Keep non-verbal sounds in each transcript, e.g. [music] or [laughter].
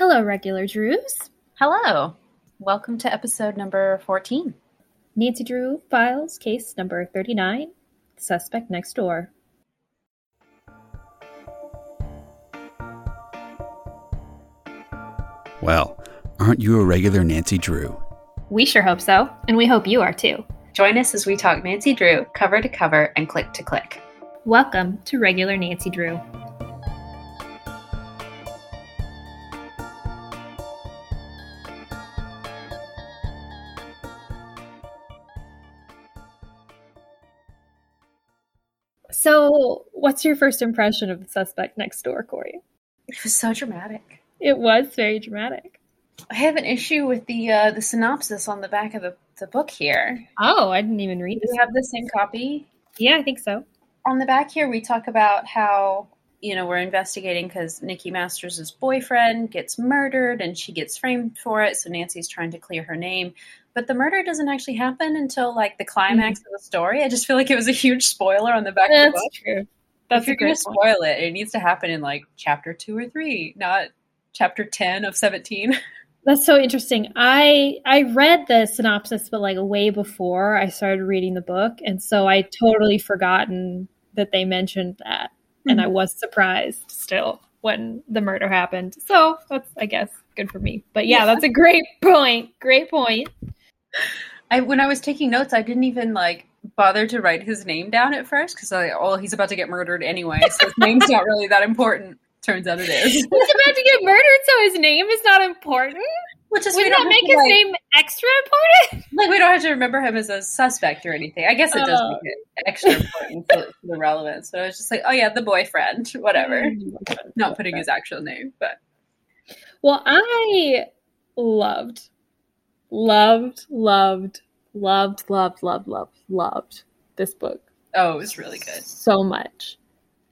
Hello, regular Drews. Hello. Welcome to episode number 14. Nancy Drew files case number 39 Suspect Next Door. Well, aren't you a regular Nancy Drew? We sure hope so, and we hope you are too. Join us as we talk Nancy Drew cover to cover and click to click. Welcome to Regular Nancy Drew. What's your first impression of the suspect next door, Corey? It was so dramatic. It was very dramatic. I have an issue with the uh, the synopsis on the back of the, the book here. Oh, I didn't even read Do you have the same copy? Yeah, I think so. On the back here, we talk about how you know we're investigating because Nikki Masters' boyfriend gets murdered and she gets framed for it. So Nancy's trying to clear her name, but the murder doesn't actually happen until like the climax of the story. I just feel like it was a huge spoiler on the back of the book. true. That's if a you're going to spoil it, it needs to happen in like chapter two or three, not chapter ten of seventeen. [laughs] That's so interesting. I I read the synopsis, but like way before I started reading the book, and so I totally forgotten that they mentioned that, and I mm-hmm. was surprised still when the murder happened. So that's I guess good for me. But yeah, Yeah. that's a great point. Great point. I when I was taking notes, I didn't even like bother to write his name down at first because I oh he's about to get murdered anyway, so his name's not really that important. Turns out it is, [laughs] He's about to get murdered, so his name is not important. which is we Wouldn't don't that make his like, name extra important? [laughs] like we don't have to remember him as a suspect or anything. I guess it does Oh. make it extra important for, for the relevance. But I was just like, oh yeah, the boyfriend, [laughs] whatever. Mm, not putting his actual name, but Well, I loved, loved, loved, loved, loved, loved, loved, loved this book oh, it was really good. so much.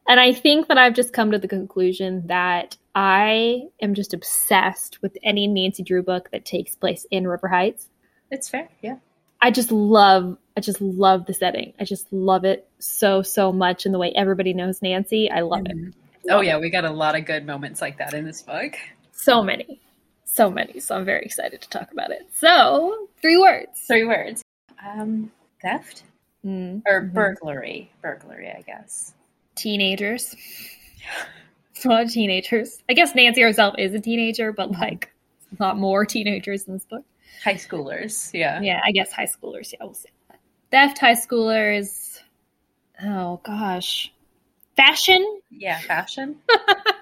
And I think that I've just come to the conclusion that I am just obsessed with any Nancy Drew book that takes place in River Heights. It's fair, yeah. I just love, I just love the setting. I just love it so, so much. And the way everybody knows Nancy, I love it. Mm-hmm. Oh yeah, we got a lot of good moments like that in this book. So many, so many. So I'm very excited to talk about it. So, three words. Three words. Um, theft Mm. or burglary. Burglary, I guess. teenagers. a lot of teenagers. I guess Nancy herself is a teenager, but like a lot more teenagers in this book. High schoolers, yeah. Yeah, I guess high schoolers. Yeah, we'll say that. Theft, high schoolers. Oh gosh, fashion. Yeah, fashion. [laughs]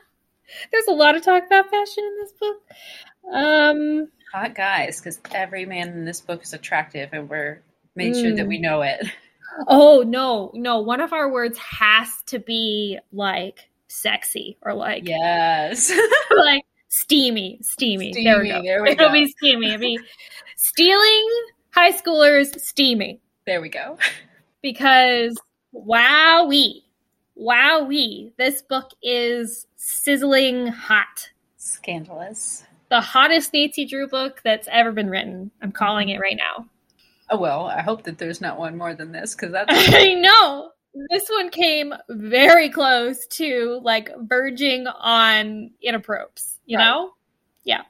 There's a lot of talk about fashion in this book. Um, Hot guys, because every man in this book is attractive, and we're made sure that we know it. [laughs] oh no, no. One of our words has to be like sexy or like Yes. [laughs] like steamy, steamy. there we Steamy, go. there we It'll go. be steamy. It'll be [laughs] stealing high schoolers steamy there we go. because wowee, wowee, this book is sizzling hot. Scandalous. The hottest Nancy Drew book that's ever been written. I'm calling it right now. Oh well, I hope that there's not one more than this, because that's [laughs] I know. This one came very close to like verging on inappropriate, you Right. know? Yeah.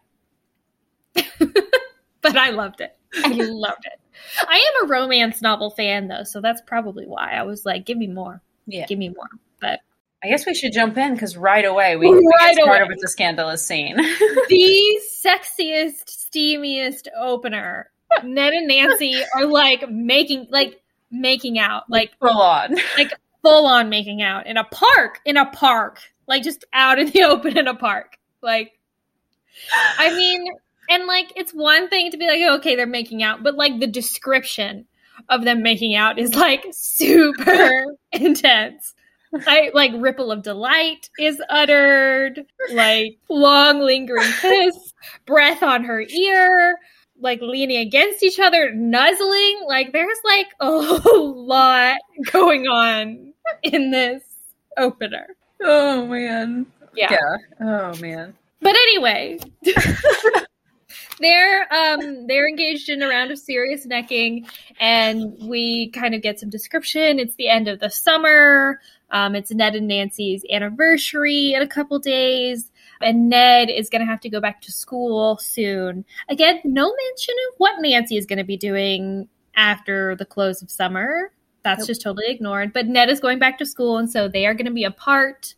[laughs] but I loved it. I [laughs] loved it. I am a romance novel fan though, so that's probably why I was like, give me more. Yeah. Give me more. But I guess we should jump in because right away we, we Right get started away. with the scandalous scene. [laughs] the [laughs] sexiest, steamiest opener. Ned and Nancy are like making like making out. Like Full on. Like full on making out in a park, in a park, like just out in the [laughs] open in a park. Like, I mean, and like it's one thing to be like, oh, okay, they're making out, but like the description of them making out is like super [laughs] intense. I like ripple of delight is uttered, like long lingering [laughs] kiss, breath on her ear, like leaning against each other, nuzzling. Like there's like a [laughs] lot going on in this opener. Oh man. Yeah. Yeah. Oh man. But anyway, they're um they're engaged in a round of serious necking, and we kind of get some description. It's the end of the summer. Um, it's Ned and Nancy's anniversary in a couple days. And Ned is going to have to go back to school soon. Again, no mention of what Nancy is going to be doing after the close of summer. That's nope. just totally ignored. But Ned is going back to school, and so they are going to be apart.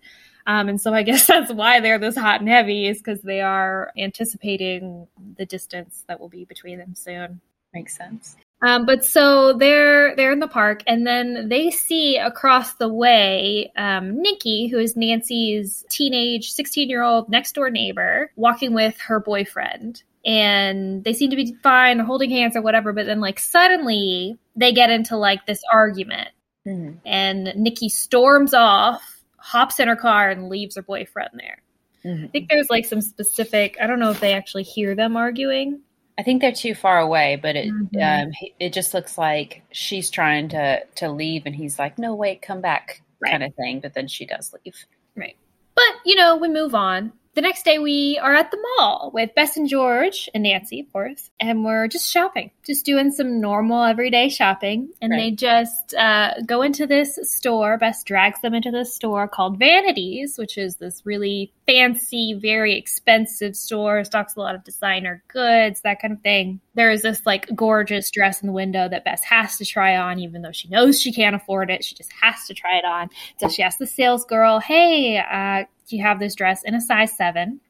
Um, and so I [laughs] guess that's why they're this hot and heavy is because they are anticipating the distance that will be between them soon. Makes sense. Um, but so they're they're in the park, and then they see across the way um, Nikki, who is Nancy's teenage sixteen year old next door neighbor, walking with her boyfriend, and they seem to be fine, holding hands or whatever. But then, like suddenly, they get into like this argument, mm-hmm. and Nikki storms off, hops in her car, and leaves her boyfriend there. Mm-hmm. I think there's like some specific. I don't know if they actually hear them arguing I think they're too far away, but it mm-hmm. um, it just looks like she's trying to to leave, and he's like, "No, wait, come back," right. kind of thing. But then she does leave. Right. But you know, we move on the next day we are at the mall with Bess and George and Nancy, of course, and we're just shopping, just doing some normal everyday shopping. And right. they just uh, go into this store. Bess drags them into this store called Vanities, which is this really fancy, very expensive store. Stocks a lot of designer goods, that kind of thing. There is this like gorgeous dress in the window that Bess has to try on, even though she knows she can't afford it. She just has to try it on. So she asks the sales girl, "Hey, uh, do you have this dress in a size seven.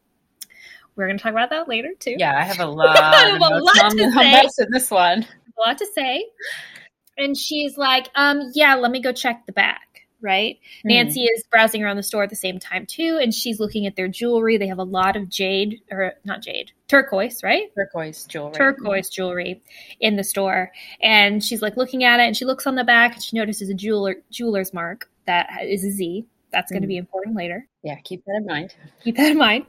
We're going to talk about that later too. Yeah, I have a [laughs] lot, have a lot to say. in this one. A lot to say. And she's like, um, yeah, let me go check the back. Right. Mm. Nancy is browsing around the store at the same time too, and she's looking at their jewelry. They have a lot of jade or not jade, turquoise, right? Turquoise jewelry. Turquoise jewelry in the store. And she's like looking at it and she looks on the back and she notices a jeweler jeweler's mark that is a Z that's going to be mm. important later. Yeah, keep that in mind. Keep that in mind.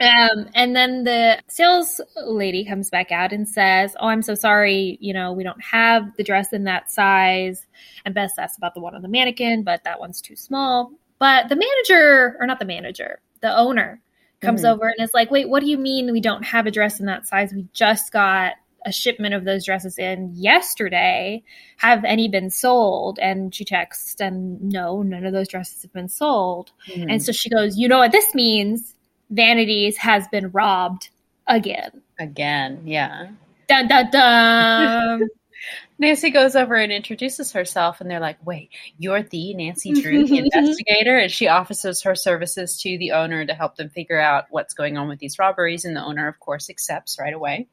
Um, and then the sales lady comes back out and says, "Oh, I'm so sorry. You know, we don't have the dress in that size." And Bess asks about the one on the mannequin, but that one's too small. But the manager, or not the manager, the owner, comes mm-hmm. over and is like, "Wait, what do you mean we don't have a dress in that size? We just got a shipment of those dresses in yesterday. Have any been sold? And she texts, and no, none of those dresses have been sold. Mm-hmm. And so she goes, You know what this means? Vanities has been robbed again. Again, yeah. Dun dun dun. [laughs] Nancy goes over and introduces herself, and they're like, Wait, you're the Nancy Drew, the [laughs] investigator? And she offers her services to the owner to help them figure out what's going on with these robberies. And the owner, of course, accepts right away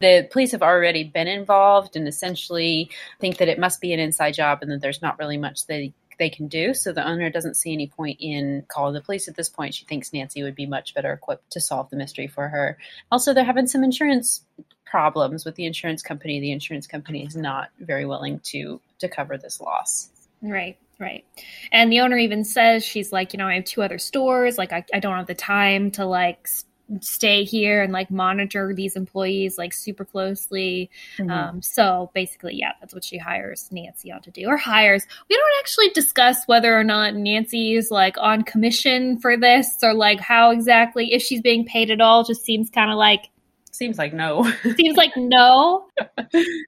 the police have already been involved and essentially think that it must be an inside job and that there's not really much they they can do. So the owner doesn't see any point in calling the police at this point. She thinks Nancy would be much better equipped to solve the mystery for her. Also, they're having some insurance problems with the insurance company. The insurance company is not very willing to to cover this loss. Right. Right. And the owner even says she's like, you know, I have two other stores. Like, I, I don't have the time to like stay here and like monitor these employees like super closely. Mm-hmm. Um, so basically, yeah, that's what she hires Nancy on to do or hires. We don't actually discuss whether or not Nancy is like on commission for this or like how exactly if she's being paid at all. Just seems kind of like seems like no. [laughs] seems like [laughs] no.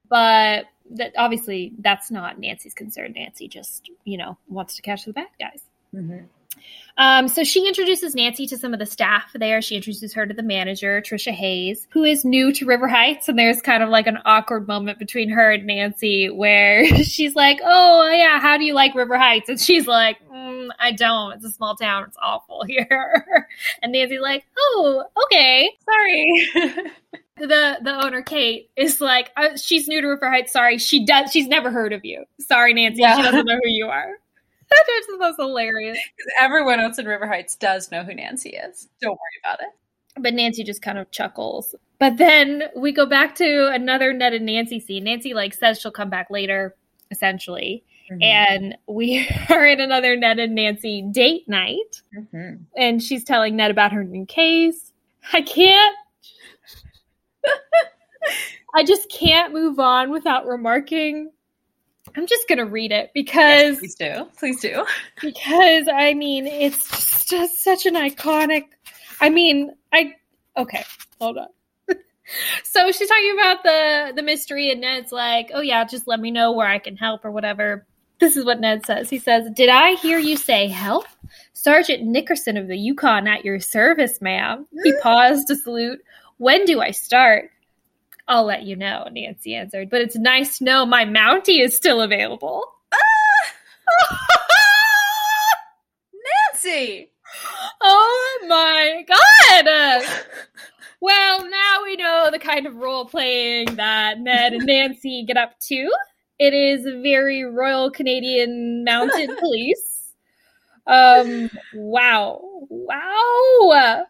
but that obviously that's not Nancy's concern. Nancy just you know wants to catch the bad guys. Mm-hmm. Um, so she introduces Nancy to some of the staff there. She introduces her to the manager, Trisha Hayes, who is new to River Heights. And there's kind of like an awkward moment between her and Nancy where [laughs] she's like, Oh, yeah, how do you like River Heights? And she's like, mm, I don't. It's a small town. It's awful [laughs] here. and Nancy's like, Oh, okay. Sorry. [laughs] the the owner Kate is like uh, she's new to River Heights. Sorry, she does. She's never heard of you. Sorry, Nancy. Yeah. She doesn't know who you are. That's so hilarious. Everyone else in River Heights does know who Nancy is. Don't worry about it. But Nancy just kind of chuckles. But then we go back to another Ned and Nancy scene. Nancy like says she'll come back later, essentially. Mm-hmm. And we [laughs] are in another Ned and Nancy date night. Mm-hmm. And she's telling Ned about her new case. I can't. [laughs] I just can't move on without remarking I'm just going to read it because. Yes, please do. Please do. Because, I mean, it's just such an iconic. I mean, I. Okay, hold on. [laughs] so she's talking about the the mystery, and Ned's like, "Oh yeah, just let me know where I can help or whatever." This is what Ned says. He says, "Did I hear you say help? Sergeant Nickerson of the Yukon at your service, ma'am. He [gasps] paused to salute. When do I start? I'll let you know, Nancy answered. But it's nice to know my Mountie is still available. Nancy! Oh my god! Well, now we know the kind of role playing that Ned and Nancy get up to. It is very Royal Canadian Mounted [laughs] Police. Um, wow. Wow.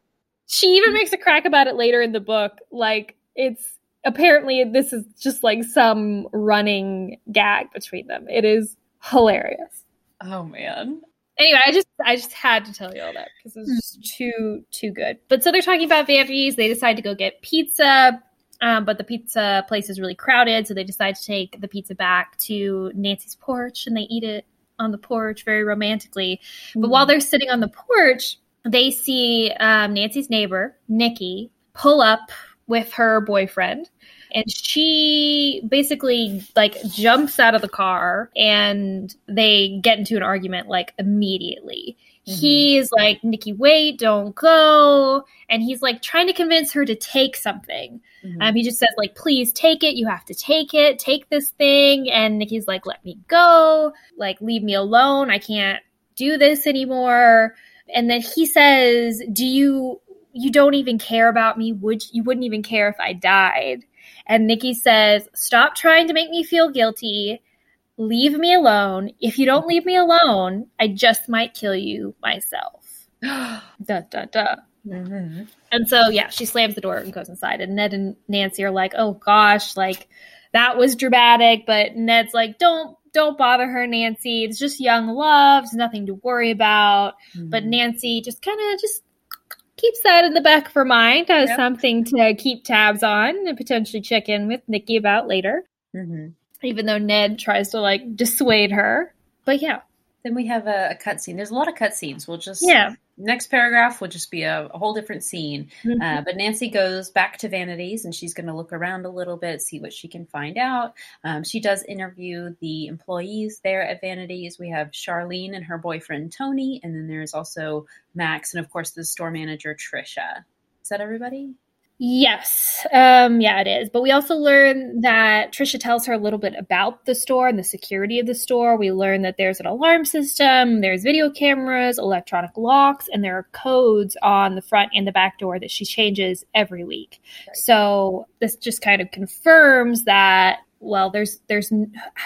She even makes a crack about it later in the book. Like, it's apparently this is just like some running gag between them. It is hilarious. Oh man. Anyway, I just I just had to tell you all that because it's just too too good. But so they're talking about vanities. They decide to go get pizza, um, but the pizza place is really crowded, so they decide to take the pizza back to Nancy's porch and they eat it on the porch very romantically. But while they're sitting on the porch, they see um, Nancy's neighbor Nikki pull up with her boyfriend. And she basically like jumps out of the car and they get into an argument like immediately. Mhm. he's like nikki wait don't go. And he's like trying to convince her to take something. Mhm. um, he just says like please take it. You have to take it. Take this thing. And nikki's like let me go. Like leave me alone. I can't do this anymore. And then he says do you you don't even care about me would you wouldn't even care if i died and nikki says stop trying to make me feel guilty leave me alone if you don't leave me alone i just might kill you myself da da da Mhm. and so, yeah, she slams the door and goes inside. And Ned and Nancy are like, "Oh gosh, like that was dramatic." But Ned's like, "Don't, don't bother her, Nancy. It's just young love. It's nothing to worry about." But Mhm. Nancy just kind of just keeps that in the back of her mind as Yep. something to keep tabs on and potentially check in with Nikki about later. Mhm. Even though Ned tries to like dissuade her. But yeah, Then we have a, a cutscene. There's a lot of cutscenes. We'll just yeah. Next paragraph will just be a, a whole different scene. Mhm. Uh, but Nancy goes back to Vanities and she's going to look around a little bit, see what she can find out. Um, she does interview the employees there at Vanities. We have Charlene and her boyfriend Tony, and then there's also Max and, of course, the store manager Trisha. Is that everybody? Yes. Um, yeah, it is. But we also learn that Trisha tells her a little bit about the store and the security of the store. We learn that there's an alarm system, there's video cameras, electronic locks, and there are codes on the front and the back door that she changes every week. Right. So this just kind of confirms that well there's there's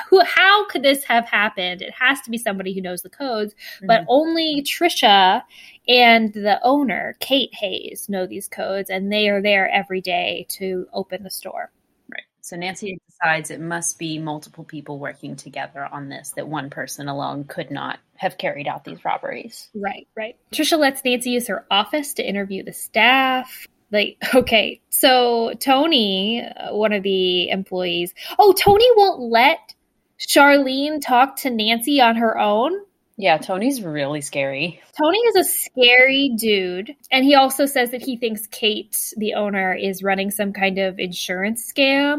who how could this have happened it has to be somebody who knows the codes but Mhm. only Trisha and the owner, Kate Hayes, know these codes, and they are there every day to open the store. Right. So Nancy decides it must be multiple people working together on this, that one person alone could not have carried out these robberies. Right, right. Trisha lets Nancy use her office to interview the staff. Like, [laughs] okay, so Tony, uh, one of the employees, oh, Tony won't let Charlene talk to Nancy on her own. Yeah, Tony's really scary. Tony is a scary dude. And he also says that he thinks Kate, the owner, is running some kind of insurance scam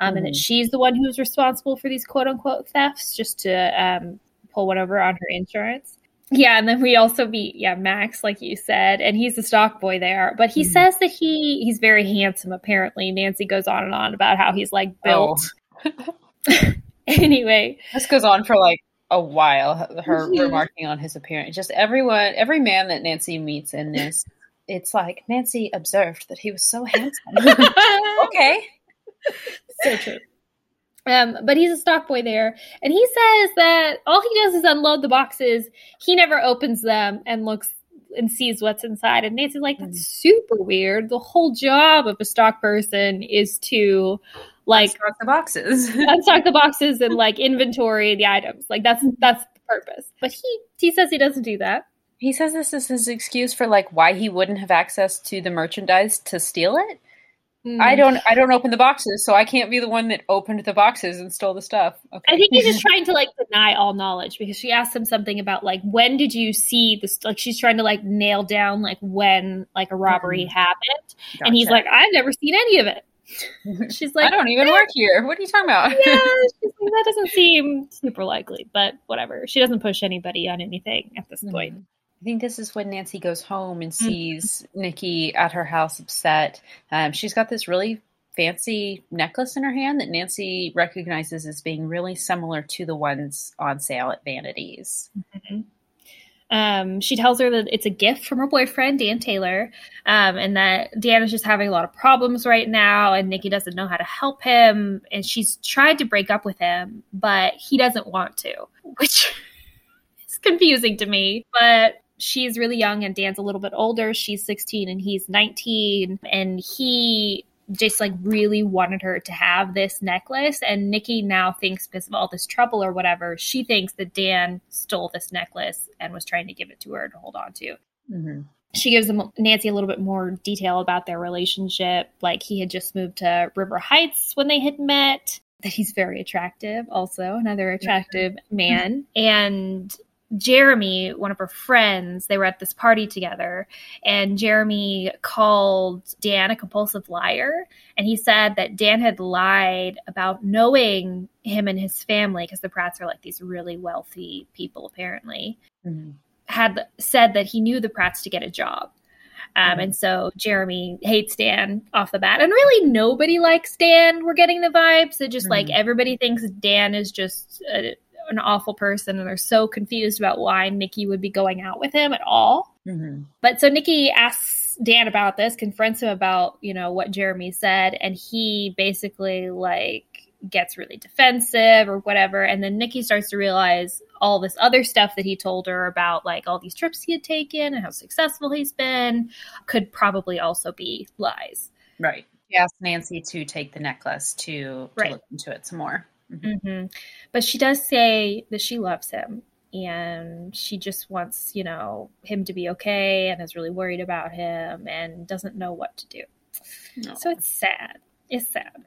um, and that Mhm. she's the one who's responsible for these quote unquote thefts just to um, pull one over on her insurance. Yeah, and then we also meet, yeah, Max, like you said, and he's the stock boy there. But he Mhm. says that he he's very handsome, apparently. Nancy goes on and on about how he's like built. [laughs] anyway, This goes on for like a while, her Mhm. remarking on his appearance. Just everyone, every man that Nancy meets in this, it's like Nancy observed that he was so handsome. [laughs] okay. so true. Um, but he's a stock boy there, and he says that all he does is unload the boxes. He never opens them and looks and sees what's inside. And Nancy's like, "That's super weird. The whole job of a stock person is to like Unstock the boxes. [laughs] unstock the boxes and like inventory the items. Like that's that's the purpose." But he he says he doesn't do that. he says this is his excuse for like why he wouldn't have access to the merchandise to steal it. Hmm. I don't I don't open the boxes, so I can't be the one that opened the boxes and stole the stuff. Okay. I think he's just [laughs] trying to like deny all knowledge because she asked him something about like when did you see this like she's trying to like nail down like when like a robbery happened and he's like I've never seen any of it. [laughs] She's like I don't even work here. What are you talking about? yeah, [laughs] like, that doesn't seem super likely, but whatever. She doesn't push anybody on anything at this point. I think this is when Nancy goes home and sees mm-hmm. Nikki at her house upset. Um, she's got this really fancy necklace in her hand that Nancy recognizes as being really similar to the ones on sale at Vanities. Mm-hmm. Um, she tells her that it's a gift from her boyfriend, Dan Taylor, um, and that Dan is just having a lot of problems right now, and Nikki doesn't know how to help him. And she's tried to break up with him, but he doesn't want to, [laughs] which is confusing to me. But she's really young, and Dan's a little bit older. She's 16 and he's 19, and he just like really wanted her to have this necklace. And Nikki now thinks because of all this trouble or whatever, she thinks that Dan stole this necklace and was trying to give it to her to hold on to. Mm-hmm. She gives Nancy a little bit more detail about their relationship. Like he had just moved to River Heights when they had met. That he's very attractive, also another attractive man. And Jeremy, one of her friends, they were at this party together, and Jeremy called Dan a compulsive liar. And he said that Dan had lied about knowing him and his family, because the Pratts are like these really wealthy people, apparently, mm-hmm. had said that he knew the Pratts to get a job. Um, mm-hmm. And so Jeremy hates Dan off the bat. And really, nobody likes Dan. We're getting the vibes that just mm-hmm. like everybody thinks Dan is just a, an awful person and they're so confused about why Nikki would be going out with him at all. Mm-hmm. But so Nikki asks Dan about this, confronts him about, you know, what Jeremy said, and he basically like gets really defensive or whatever. And then Nikki starts to realize all this other stuff that he told her about, like all these trips he had taken and how successful he's been, could probably also be lies. Right. He asked Nancy to take the necklace to, to right. look into it some more. Mm-hmm. Mm-hmm. But she does say that she loves him and she just wants, you know, him to be okay and is really worried about him and doesn't know what to do. No. So it's sad. It's sad.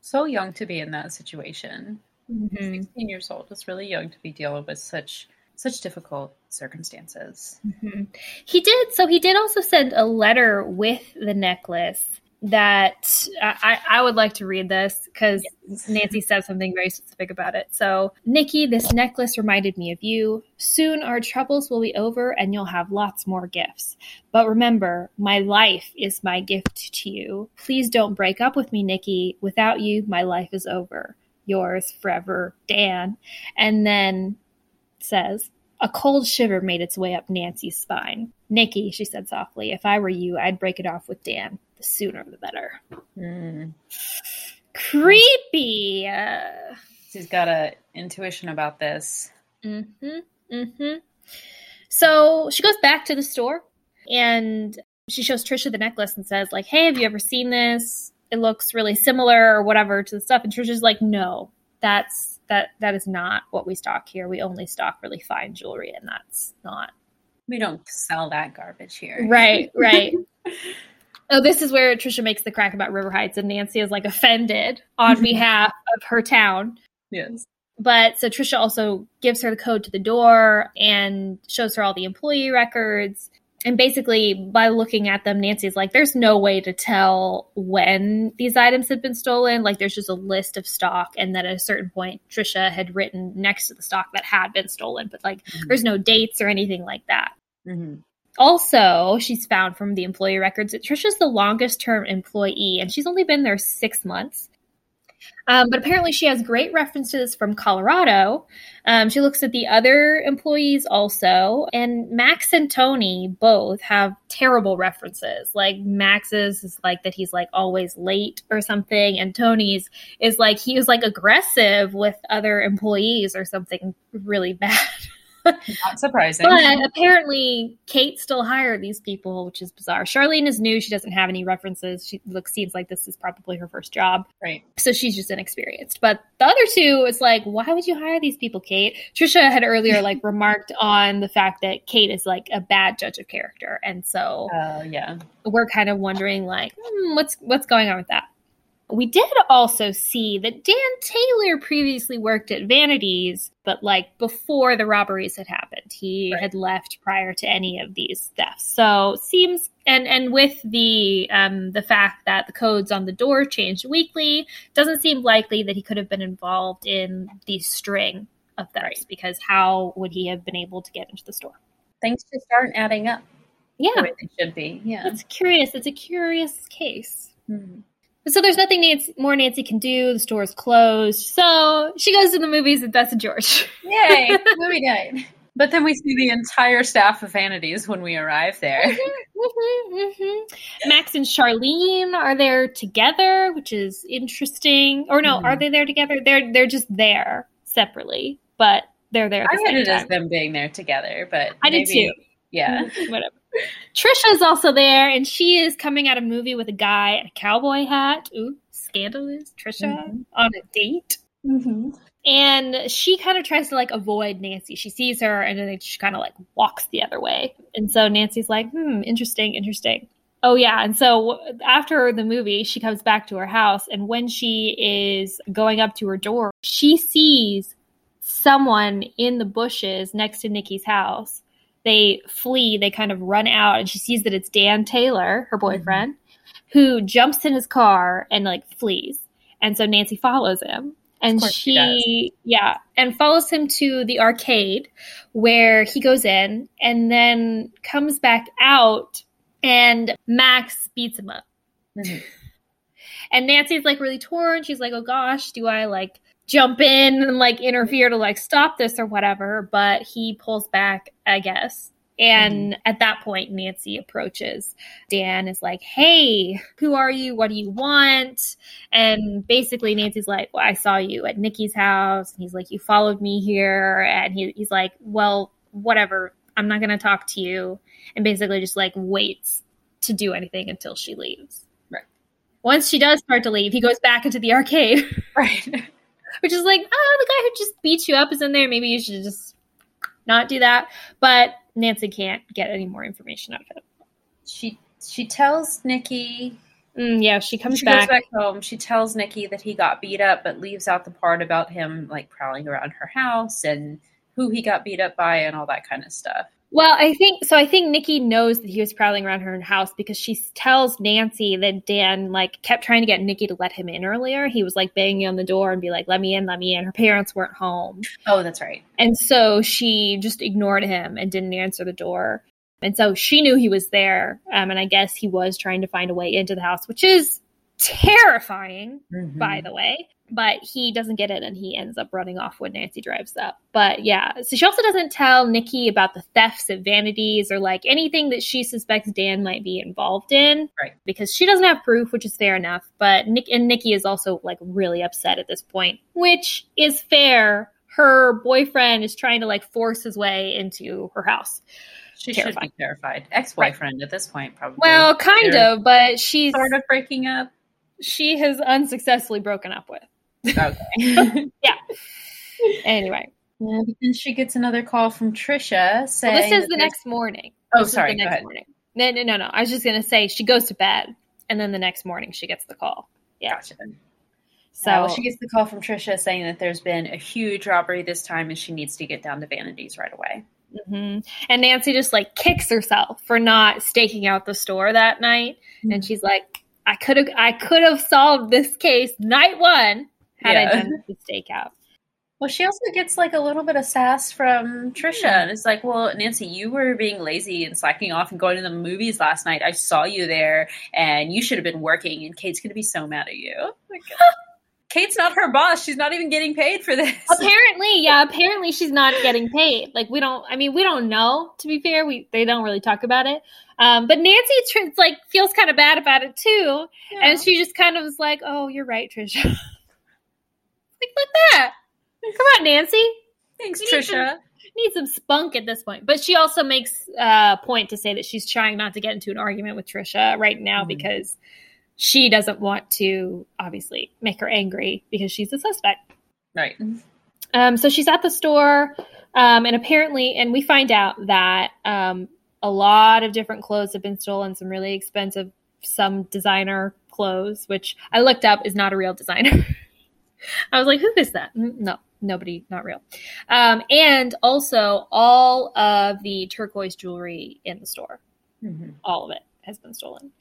So young to be in that situation. Mm-hmm. 16 years old is really young to be dealing with such such difficult circumstances. Mm-hmm. He did. So he did also send a letter with the necklace that I, I would like to read this because yes. Nancy said something very specific about it. So, Nikki, this necklace reminded me of you. Soon our troubles will be over and you'll have lots more gifts. But remember, my life is my gift to you. Please don't break up with me, Nikki. Without you, my life is over. Yours forever, Dan. And then says, a cold shiver made its way up Nancy's spine. Nikki, she said softly, if I were you, I'd break it off with Dan the sooner the better. Mm. Creepy. She's got a intuition about this. Mm-hmm. Mm-hmm. So she goes back to the store and she shows Trisha the necklace and says, like, hey, have you ever seen this? It looks really similar or whatever to the stuff. And Trisha's like, no, that's that that is not what we stock here. We only stock really fine jewelry and that's not we don't sell that garbage here. Right, right. [laughs] Oh, this is where Trisha makes the crack about River Heights, and Nancy is like offended on [laughs] behalf of her town. Yes. But so Trisha also gives her the code to the door and shows her all the employee records. And basically, by looking at them, Nancy's like, there's no way to tell when these items have been stolen. Like, there's just a list of stock. And then at a certain point, Trisha had written next to the stock that had been stolen, but like, mm-hmm. there's no dates or anything like that. Mm-hmm. Also, she's found from the employee records that Trisha's the longest term employee and she's only been there six months. Um, but apparently, she has great references from Colorado. Um, she looks at the other employees also, and Max and Tony both have terrible references. Like Max's is like that he's like always late or something, and Tony's is like he was like aggressive with other employees or something really [laughs] bad. Not surprising. but apparently, Kate still hired these people, which is bizarre. Charlene is new; she doesn't have any references. She looks seems like this is probably her first job, right? So she's just inexperienced. But the other two, it's like, why would you hire these people, Kate? Trisha had earlier like [laughs] remarked on the fact that Kate is like a bad judge of character, and so uh, yeah, we're kind of wondering like, hmm, what's what's going on with that. We did also see that Dan Taylor previously worked at Vanities, but like before the robberies had happened. He right. had left prior to any of these thefts. So seems and and with the um the fact that the codes on the door changed weekly, doesn't seem likely that he could have been involved in the string of thefts right. because how would he have been able to get into the store? Things just aren't adding up the Yeah, way they should be. Yeah. it's curious. It's a curious case. Mhm. So there's nothing Nancy, more Nancy can do. The store's closed. So she goes to the movies with Bess and George. [laughs] Yay, movie night. But then we see the entire staff of Vanities when we arrive there. Mhm, mhm. Max and Charlene are there together, which is interesting. Or no, are they there together? They're they're just there separately, but they're there. At I the read same it as them being there together, but I did too. Yeah. Whatever. Trisha is also there, and she is coming out of a movie with a guy in a cowboy hat. Ooh, scandalous. Trisha Mhm. on a date. Mm-hmm. And she kind of tries to like avoid Nancy. She sees her and then she kind of like walks the other way. And so Nancy's like, hmm, interesting, interesting. Oh, yeah. And so after the movie, she comes back to her house. And when she is going up to her door, she sees someone in the bushes next to Nikki's house. They flee, they kind of run out, and she sees that it's Dan Taylor, her boyfriend, who jumps in his car and like flees. And so Nancy follows him. And she she, yeah, and follows him to the arcade where he goes in and then comes back out and Max beats him up. Mhm. And Nancy's like really torn. She's like, oh gosh, do I like jump in and like interfere to like stop this or whatever? But he pulls back, I guess. And mm-hmm. at that point, Nancy approaches. Dan is like, Hey, who are you? What do you want? And basically, Nancy's like, Well, I saw you at Nikki's house. And he's like, You followed me here. And he, he's like, Well, whatever. I'm not going to talk to you. And basically, just like waits to do anything until she leaves. Right. Once she does start to leave, he goes back into the arcade, Right. [laughs] which is like, oh, the guy who just beats you up is in there. Maybe you should just not do that. But Nancy can't get any more information out of him. She she tells Nikki Mm, yeah, she comes she back. back home. She tells Nikki that he got beat up, but leaves out the part about him like prowling around her house and who he got beat up by and all that kind of stuff. Well, I think so. I think Nikki knows that he was prowling around her house because she tells Nancy that Dan like kept trying to get Nikki to let him in earlier. He was like banging on the door and be like, "Let me in, let me in." Her parents weren't home, Oh, that's right. and so she just ignored him and didn't answer the door. And so she knew he was there, um, and I guess he was trying to find a way into the house, which is terrifying Mm-hmm. by the way. But he doesn't get it and he ends up running off when Nancy drives up. But yeah, so she also doesn't tell Nikki about the thefts at Vanities or like anything that she suspects Dan might be involved in. Right. Because she doesn't have proof, which is fair enough. But Nick and Nikki is also like really upset at this point, which is fair. Her boyfriend is trying to like force his way into her house. She Terrified. should be terrified. Ex boyfriend at this point, probably. Well, kind They're of, but she's sort of breaking up. she has unsuccessfully broken up with. Okay. [laughs] Yeah. [laughs] Anyway, Yeah, but then she gets another call from Trisha saying. well, this is the next morning. Oh, This sorry. the next morning. No, no, no, no. I was just gonna say she goes to bed, and then the next morning she gets the call. Yeah. Gotcha. So Uh, well, she gets the call from Trisha saying that there's been a huge robbery this time and she needs to get down to Vanities right away. mhm. and Nancy just like kicks herself for not staking out the store that night, Mm-hmm. and she's like, "I could have, I could have solved this case night one had I Yeah. done [laughs] the stakeout." Well, she also gets like a little bit of sass from Trisha, Yeah. and it's like, "Well, Nancy, you were being lazy and slacking off and going to the movies last night. I saw you there, and you should have been working. And Kate's going to be so mad at you. Like, [laughs] Kate's not her boss. She's not even getting paid for this. apparently, [laughs] yeah, apparently she's not getting paid. Like we don't. I mean, we don't know. To be fair, we they don't really talk about it. Um, but Nancy like feels kind of bad about it too, and she just kind of was like, "Oh, you're right, Trisha." Like that. Come on, Nancy. thanks, we need Trisha. Need some spunk at this point. But she also makes a uh, point to say that she's trying not to get into an argument with Trisha right now Mhm. because she doesn't want to obviously make her angry because she's a suspect. Right. Um, so she's at the store, um, and apparently, and we find out that um, a lot of different clothes have been stolen. Some really expensive, some designer clothes, which I looked up is not a real designer. [laughs] [laughs] I was like, who is that? Mm, No, nobody, not real. Um, and also, all of the turquoise jewelry in the store, Mhm. all of it has been stolen.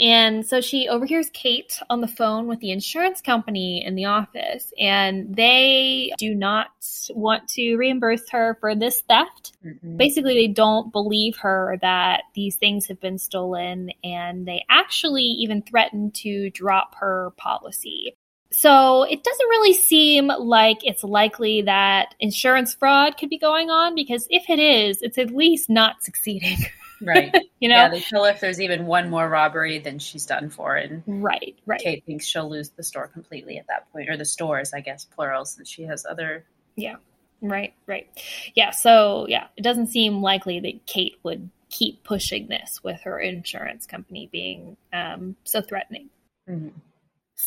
And so she overhears Kate on the phone with the insurance company in the office, and they do not want to reimburse her for this theft. Mhm. Basically, they don't believe her that these things have been stolen, and they actually even threaten to drop her policy. So it doesn't really seem like it's likely that insurance fraud could be going on because if it is, it's at least not succeeding. [laughs] Right. you know? Yeah, they tell her if there's even one more robbery, then she's done for. And right, right. Kate thinks she'll lose the store completely at that point, or the stores, I guess, plural, since she has other. Yeah. Right, right. Yeah, so yeah, it doesn't seem likely that Kate would keep pushing this with her insurance company being um, so threatening. Mhm.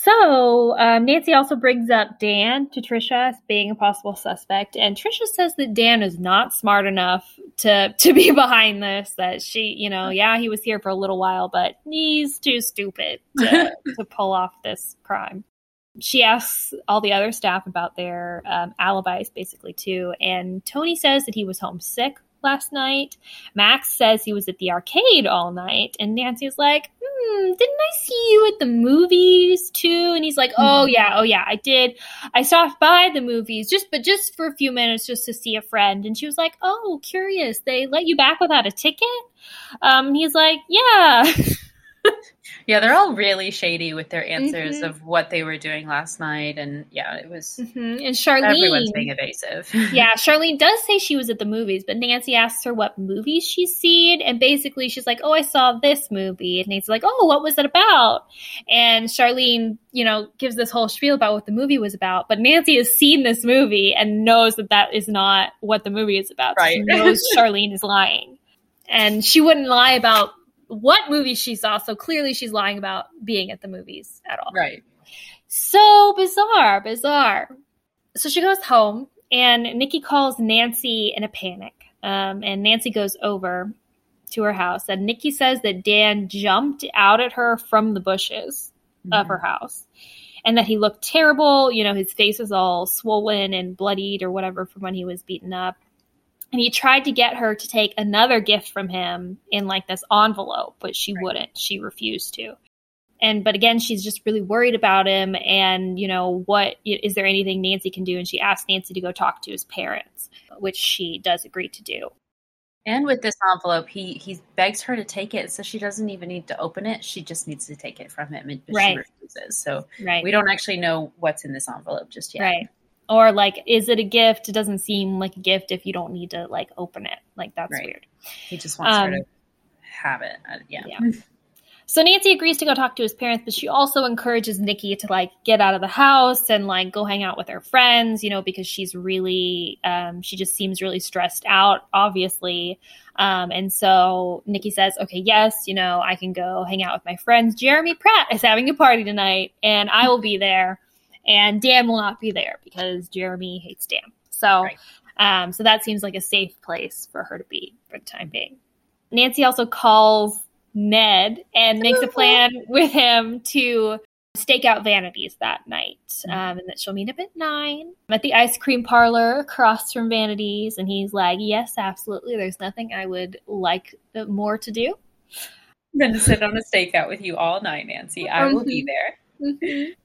So um, Nancy also brings up Dan to Trisha as being a possible suspect, and Trisha says that Dan is not smart enough to [laughs] to be behind this. That she, you know, [laughs] yeah, he was here for a little while, but he's too stupid to, [laughs] to pull off this crime. She asks all the other staff about their um, alibis, basically too, and Tony says that he was homesick last night. Max says he was at the arcade all night, and Nancy's like, hmm, didn't I see you at the movies too? And he's like, oh yeah, oh yeah, I did. I stopped by the movies just, but just for a few minutes, just to see a friend. And she was like, oh, curious, they let you back without a ticket? Um, he's like, yeah. [laughs] [laughs] Yeah, they're all really shady with their answers Mhm. of what they were doing last night. And yeah, it was. Mhm. And Charlene, Everyone's being evasive. [laughs] yeah, Charlene does say she was at the movies, but Nancy asks her what movies she's seen, and basically she's like, "Oh, I saw this movie," and Nancy's like, "Oh, what was it about?" And Charlene, you know, gives this whole spiel about what the movie was about, but Nancy has seen this movie and knows that that is not what the movie is about. So She knows [laughs] Charlene is lying, and she wouldn't lie about what movie she saw. So clearly, she's lying about being at the movies at all. right. So bizarre, bizarre. So she goes home, and Nikki calls Nancy in a panic. Um, and Nancy goes over to her house, and Nikki says that Dan jumped out at her from the bushes of her house, and that he looked terrible. You know, his face was all swollen and bloodied or whatever from when he was beaten up. And he tried to get her to take another gift from him in like this envelope, but she Right. wouldn't. She refused to and but again she's just really worried about him and you know what is there anything nancy can do and she asks nancy to go talk to his parents which she does agree to do And with this envelope, he he begs her to take it, so she doesn't even need to open it. She just needs to take it from him, and Right. she refuses. So right we don't actually know what's in this envelope just yet. right or like is it a gift it doesn't seem like a gift if you don't need to like open it like that's Right. weird He just wants Um, her to have it. Uh, yeah. Yeah. So Nancy agrees to go talk to his parents, but she also encourages Nikki to like get out of the house and like go hang out with her friends, you know, because she's really um she just seems really stressed out, obviously. Um and so Nikki says, "Okay, yes, you know, I can go hang out with my friends. Jeremy Pratt is having a party tonight and I will be there and Dan will not be there because Jeremy hates Dan." So Right. um so that seems like a safe place for her to be for the time being. Nancy also calls Ned and makes a plan [laughs] with him to stake out Vanities that night, um, and that she'll meet up at nine at the ice cream parlor across from Vanities. And he's like, "Yes, absolutely. There's nothing I would like more to do." Then sit on a stakeout with you all night, Nancy. I will be Mhm. there.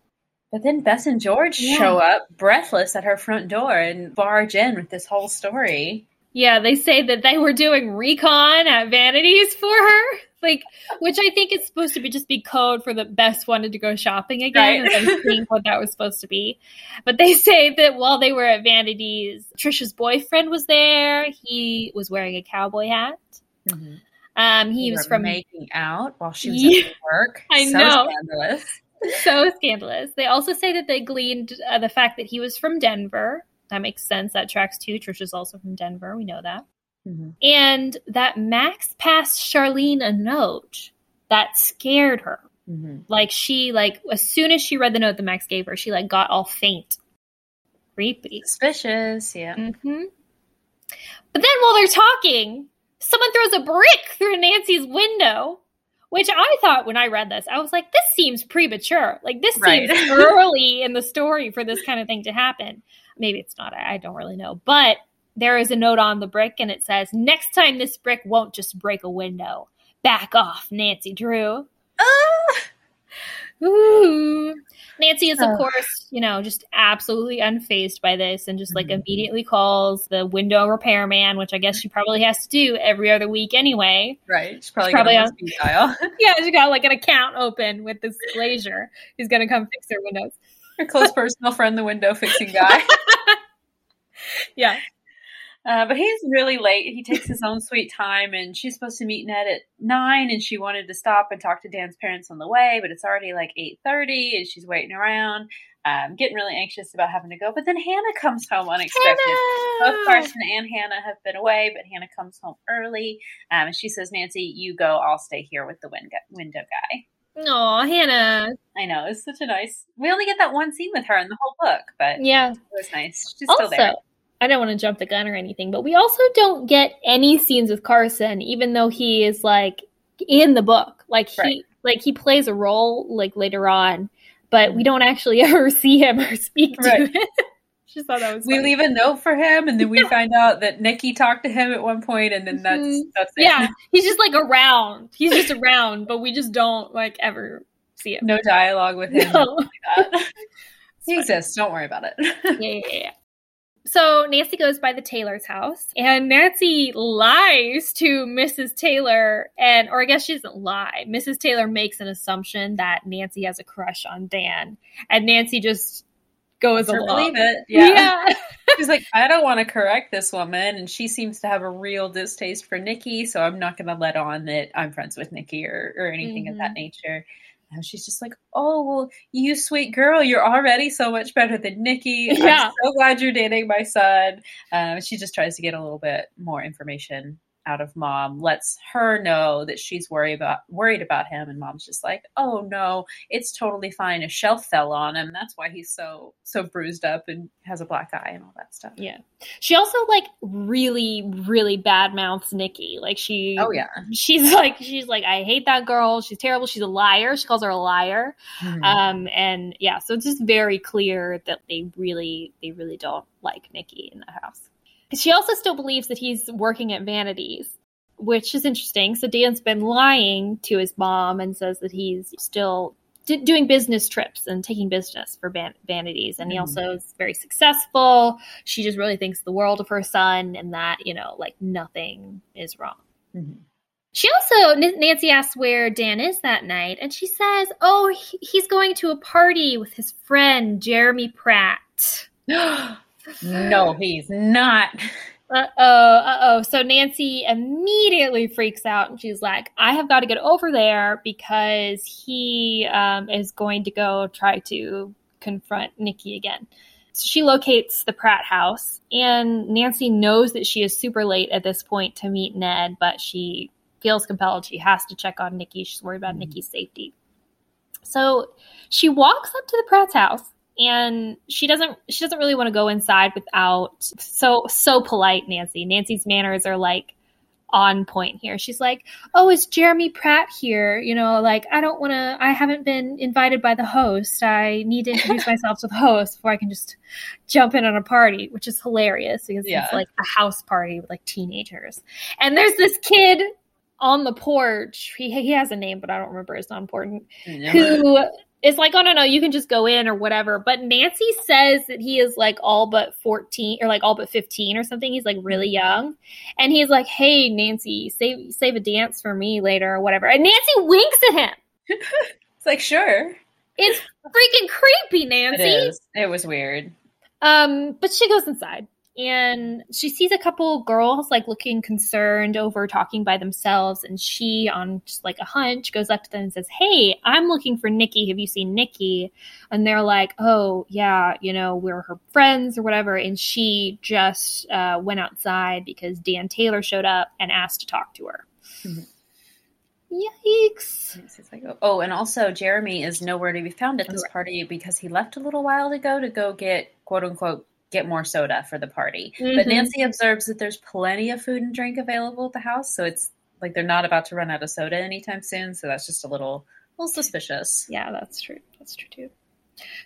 But then Bess and George Yeah. show up breathless at her front door and barge in with this whole story. Yeah, they say that they were doing recon at Vanities for her, [laughs] like, which I think is supposed to be just be code for the Bess wanted to go shopping again. Right. And I think what that was supposed to be. But they [laughs] say that while they were at Vanities, Trisha's boyfriend was there. He was wearing a cowboy hat. Um, he They was were from making out while she was Yeah. at work. [laughs] I so know. Scandalous. [laughs] so scandalous. They also say that they gleaned uh, the fact that he was from Denver. That makes sense. That tracks too. Trisha's also from Denver. We know that. Mhm. and that Max passed Charlene a note that scared her. Mhm. Like she like as soon as she read the note that Max gave her, she like got all faint. Creepy. Suspicious, yeah. hmm But then while they're talking, someone throws a brick through Nancy's window, which I thought when I read this, I was like, this seems premature. Like this Right. seems [laughs] early in the story for this kind of thing to happen. Maybe it's not. I don't really know. But there is a note on the brick and it says, next time this brick won't just break a window. Back off, Nancy Drew. Ah! Ooh. Nancy is, of Oh. course, you know, just absolutely unfazed by this and just like Mhm. immediately calls the window repairman, which I guess she probably has to do every other week anyway. Right. She's probably, probably on- speed dial. Yeah, she got like an account open with this glazier who's going to come fix her windows. Her close personal friend, the window fixing guy. [laughs] Yeah. Uh, but he's really late. He takes his own sweet time, and she's supposed to meet Ned at nine, and she wanted to stop and talk to Dan's parents on the way, but it's already like eight thirty, and she's waiting around, um, getting really anxious about having to go. But then Hannah comes home unexpected. Hannah! Both! Carson and Hannah have been away, but Hannah comes home early, um, and she says, "Nancy, you go. I'll stay here with the win- window guy." Oh, Hannah. I know it's such a nice. We only get that one scene with her in the whole book, but Yeah. it was nice. She's still there. I don't want to jump the gun or anything, but we also don't get any scenes with Carson, even though he is like in the book. Like he Right. like he plays a role like later on, but we don't actually [laughs] ever see him or speak to Right. him. [laughs] Just thought that was we funny. leave a note for him, and then we find out that Nikki talked to him at one point, and then that's Mhm. that's it. Yeah, [laughs] he's just like around. He's just around, but we just don't like ever see him. no dialogue with him. No. he exists. Don't worry about it. yeah, yeah, yeah. So Nancy goes by the Taylor's house, and Nancy lies to Mrs. Taylor, and or I guess she doesn't lie. Mrs. Taylor makes an assumption that Nancy has a crush on Dan, and Nancy just goes along. believe it. Yeah. yeah. [laughs] She's like, I don't want to correct this woman, and she seems to have a real distaste for Nikki, so I'm not going to let on that I'm friends with Nikki or, or anything of Mm-hmm. that nature. And she's just like, Oh, well, you sweet girl, you're already so much better than Nikki. [laughs] Yeah. I'm so glad you're dating my son. Um, she just tries to get a little bit more information out of mom, lets her know that she's worried about worried about him, and mom's just like, "Oh no, it's totally fine. A shelf fell on him. That's why he's so so bruised up and has a black eye and all that stuff." Yeah. She also like really, really bad mouths Nikki. Like she Oh yeah. She's [laughs] like she's like, I hate that girl. She's terrible. She's a liar. She calls her a liar. Mhm. Um and yeah, so it's just very clear that they really they really don't like Nikki in the house. She also still believes that he's working at Vanities, which is interesting. So Dan's been lying to his mom and says that he's still d- doing business trips and taking business for van- Vanities, and he Mhm. also is very successful. She just really thinks the world of her son, and that you know, like nothing is wrong. Mhm. She also Nancy asks where Dan is that night, and she says, "Oh, he's going to a party with his friend Jeremy Pratt." [gasps] [gasps] no, he's not. [laughs] Uh oh, uh oh. So Nancy immediately freaks out and she's like, I have got to get over there because he um, is going to go try to confront Nikki again. So she locates the Pratt house, and Nancy knows that she is super late at this point to meet Ned, but she feels compelled. She has to check on Nikki. She's worried about Mhm. Nikki's safety. So she walks up to the Pratt's house and she doesn't she doesn't really want to go inside without so so polite Nancy. Nancy's manners are like on point here. She's like, "Oh, is Jeremy Pratt here? You know, like I don't want to I haven't been invited by the host. I need to introduce [laughs] myself to the host before I can just jump in on a party," which is hilarious because Yeah. it's like a house party with like teenagers. And there's this kid on the porch. He he has a name, but I don't remember. It's not important who is like, oh no, no, you can just go in or whatever. But Nancy says that he is like all but 14 or like all but 15 or something. He's like really young. And he's like, hey, Nancy, save, save a dance for me later or whatever. And Nancy winks at him. [laughs] It's like sure. It's freaking creepy, Nancy. is. It was weird. Um, but she goes inside and she sees a couple girls like looking concerned over talking by themselves, and she, on just like a hunch, goes up to them and says, "Hey, I'm looking for Nikki. Have you seen Nikki?" And they're like, "Oh, yeah, you know, we're her friends or whatever." And she just uh, went outside because Dan Taylor showed up and asked to talk to her. Mhm. Yikes! Oh, and also Jeremy is nowhere to be found at this party because he left a little while ago to go get quote unquote get more soda for the party. But Mhm. Nancy observes that there's plenty of food and drink available at the house, so it's like they're not about to run out of soda anytime soon. So that's just a little little suspicious. Yeah, that's true. That's true too.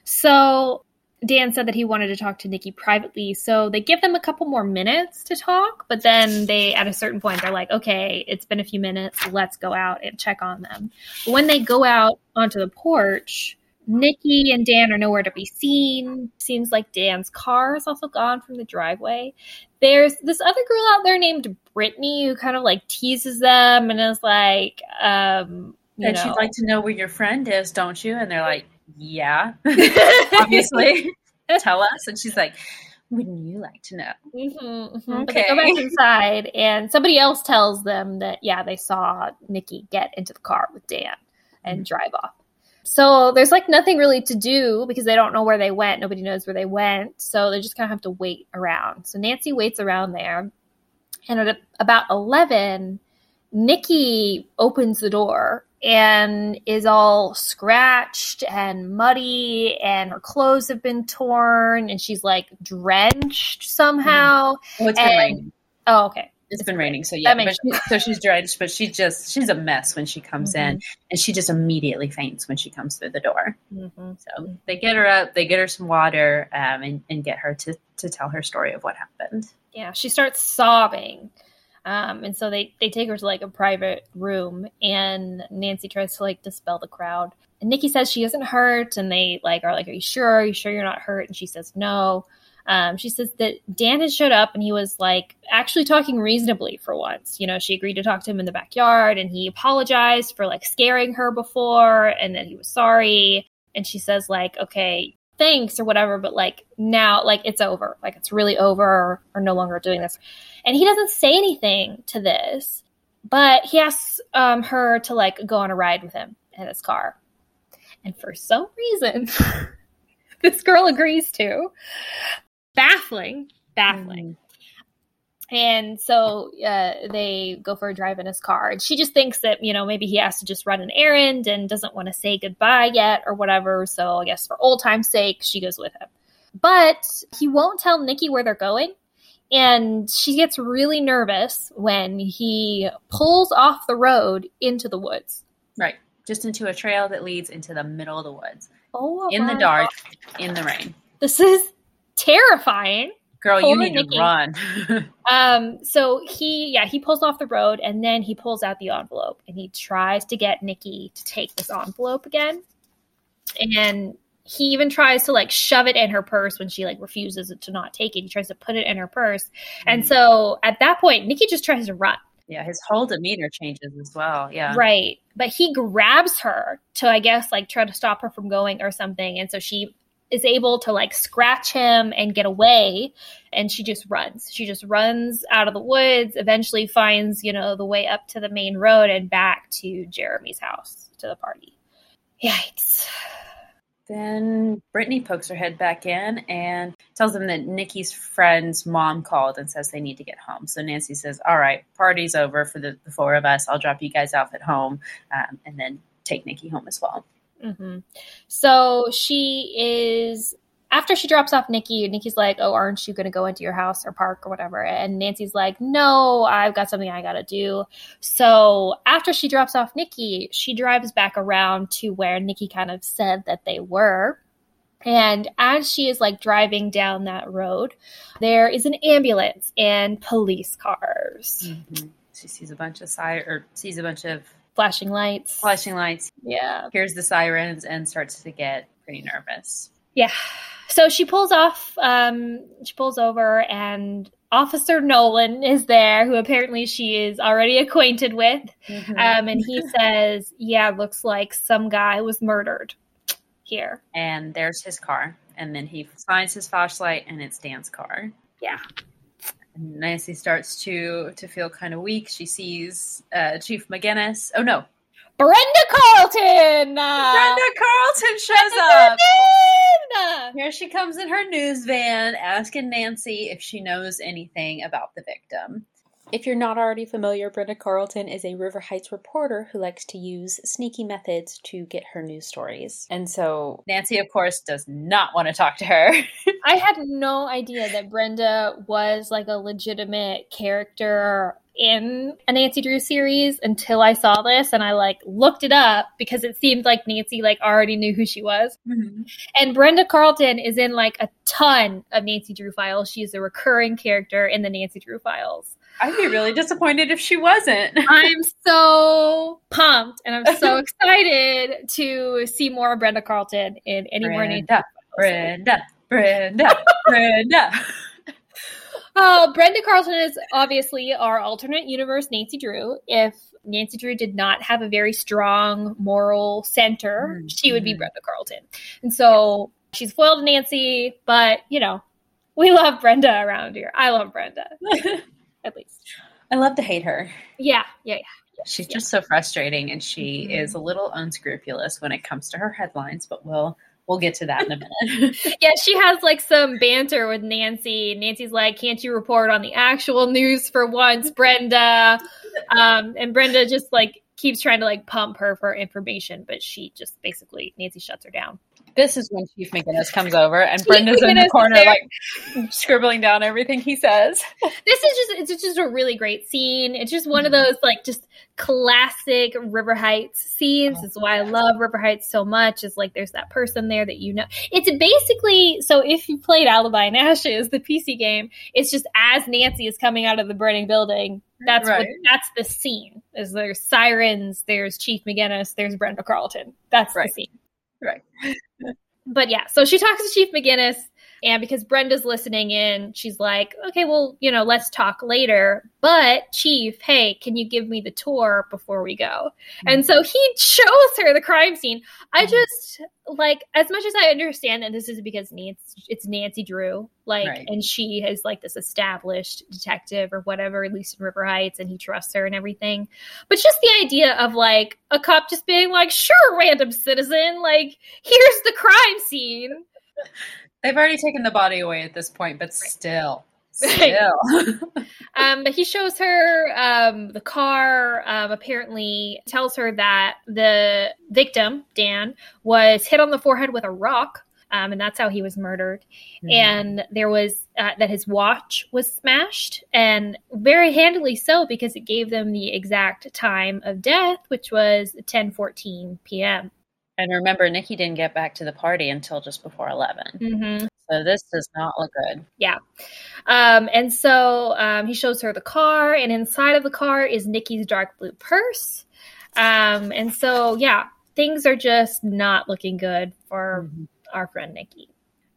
So Dan said that he wanted to talk to Nikki privately, so they give them a couple more minutes to talk, but then they, at a certain point, they're like, okay, it's been a few minutes, let's go out and check on them. But when they go out onto the porch, Nikki and Dan are nowhere to be seen. Seems like Dan's car is also gone from the driveway. There's this other girl out there named Brittany who kind of like teases them and is like, um, you and know, she'd like to know where your friend is, don't you? And they're like, yeah, [laughs] obviously. Tell us. And she's like, wouldn't you like to know? Mhm, mhm. But they go back [laughs] inside, and somebody else tells them that yeah, they saw Nikki get into the car with Dan and Mm-hmm. drive off. So there's like nothing really to do because they don't know where they went. Nobody knows where they went, so they just kind of have to wait around. So Nancy waits around there, and at about eleven, Nikki opens the door and is all scratched and muddy and her clothes have been torn and she's like drenched somehow. Mm. Oh, it's been And- raining. Oh, okay. It's been raining, so yeah. Makes she- so she's drenched, but she just she's a mess when she comes in, and she just immediately faints when she comes through the door. Mm-hmm. So they get her up, they get her some water, um, and, and get her to to tell her story of what happened. Yeah, she starts sobbing. Um, and so they, they take her to like a private room and Nancy tries to like dispel the crowd. And Nikki says she isn't hurt and they like are like, Are you sure? Are you sure you're not hurt? And she says no. Um, she says that Dan had showed up and he was like actually talking reasonably for once. You know, she agreed to talk to him in the backyard and he apologized for like scaring her before and that he was sorry. And she says, like, okay, thanks or whatever, but like now, like it's over. Like it's really over. Or no longer doing this. And he doesn't say anything to this, but he asks um, her to like go on a ride with him in his car. And for some reason, [laughs] this girl agrees to. Baffling, baffling. And so uh, they go for a drive in his car. And she just thinks that, you know, maybe he has to just run an errand and doesn't want to say goodbye yet or whatever. So I guess for old time's sake, she goes with him. But he won't tell Nikki where they're going. And she gets really nervous when he pulls off the road into the woods. Right, just into a trail that leads into the middle of the woods, Oh, in the dark, God. in the rain. This is terrifying. Girl, Poor you need Nikki. to run. [laughs] Um, so he, yeah, he pulls off the road and then he pulls out the envelope and he tries to get Nikki to take this envelope again. And he even tries to like shove it in her purse when she like refuses to not take it. He tries to put it in her purse. And so at that point, Nikki just tries to run. yeah, his whole demeanor changes as well. Yeah, Right. But he grabs her to, I guess, like try to stop her from going or something. And so she is able to like scratch him and get away. And she just runs. She just runs out of the woods, eventually finds, you know, the way up to the main road and back to Jeremy's house to the party. Yikes. Then Brittany pokes her head back in and tells them that Nikki's friend's mom called and says they need to get home. So Nancy says, All right, party's over for the, the four of us. I'll drop you guys off at home um, and then take Nikki home as well. Hmm So she is after she drops off Nikki. Nikki's like, "Oh, aren't you going to go into your house or park or whatever?" And Nancy's like, "No, I've got something I got to do." So after she drops off Nikki, she drives back around to where Nikki kind of said that they were. And as she is like driving down that road, there is an ambulance and police cars, She sees a bunch of sire or sees a bunch of flashing lights. flashing lights, Yeah. hears the sirens, and starts to get pretty nervous. Yeah. So she pulls off, um, she pulls over, and Officer Nolan is there, who apparently she is already acquainted with. Um, and he [laughs] says, Yeah, looks like some guy was murdered here. and there's his car. And then he finds his flashlight, and it's Dan's car. Yeah. Nancy starts to to feel kind of weak. She sees uh, Chief McGinnis. Oh no, Brenda Carlton! Uh, Brenda Carlton shows up. Here she comes in her news van, asking Nancy if she knows anything about the victim. If you're not already familiar, Brenda Carlton is a River Heights reporter who likes to use sneaky methods to get her news stories. And so Nancy, of course, does not want to talk to her. [laughs] I had no idea that Brenda was like a legitimate character in a Nancy Drew series until I saw this and I like looked it up because it seemed like Nancy like already knew who she was. Mhm. And Brenda Carlton is in like a ton of Nancy Drew files. She's a recurring character in the Nancy Drew files. I'd be really disappointed if she wasn't. [laughs] I'm so pumped and I'm so [laughs] excited to see more of Brenda Carlton in any more Nancy Brenda, Brenda, Brenda, Brenda. [laughs] Oh, Brenda Carlton is obviously our alternate universe Nancy Drew. If Nancy Drew did not have a very strong moral center, Mm, she would be. Brenda Carlton. And so she's foiled Nancy, but you know, we love Brenda around here. I love Brenda, at least. I love to hate her. Yeah, yeah, yeah. She's just so frustrating, and she Mhm. is a little unscrupulous when it comes to her headlines. But we'll we'll get to that in a minute. [laughs] [laughs] Yeah, she has like some banter with Nancy. Nancy's like, "Can't you report on the actual news for once, Brenda?" Um, and Brenda just like keeps trying to like pump her for information, but she just basically Nancy shuts her down. This is when Chief McGinnis comes over, and Chief Brenda's in the corner, like scribbling down everything he says. This is just it's just a really great scene. It's just one of those like just classic River Heights scenes. Oh, this is why I love River Heights so much. Is like there's that person there that you know. It's basically so if you played Alibi in Ashes, the PC game, it's just as Nancy is coming out of the burning building. That's what that's the scene. Is there's sirens, there's Chief McGinnis, there's Brenda Carlton. That's Right. the scene. Right. [laughs] But yeah, so she talks to Chief McGinnis, and because Brenda's listening in, she's like, okay, well, you know, let's talk later. But, Chief, hey, can you give me the tour before we go? And so he [laughs] shows her the crime scene. I Mhm. just, like, as much as I understand that this is because Nancy, it's Nancy Drew, like, Right. and she is like this established detective or whatever, at least in River Heights, and he trusts her and everything. But just the idea of like a cop just being like, sure, random citizen, like, here's the crime scene. [laughs] They've already taken the body away at this point, but still, Right. still. [laughs] [laughs] Um, but he shows her um, the car. Um, apparently, tells her that the victim Dan was hit on the forehead with a rock, um, and that's how he was murdered. And there was uh, that his watch was smashed, and very handily so because it gave them the exact time of death, which was ten fourteen p.m. And remember, Nikki didn't get back to the party until just before 11. Mm-hmm. So this does not look good. Yeah. Um, and so um, he shows her the car, and inside of the car is Nikki's dark blue purse. Um, and so, yeah, things are just not looking good for Mhm. our friend Nikki.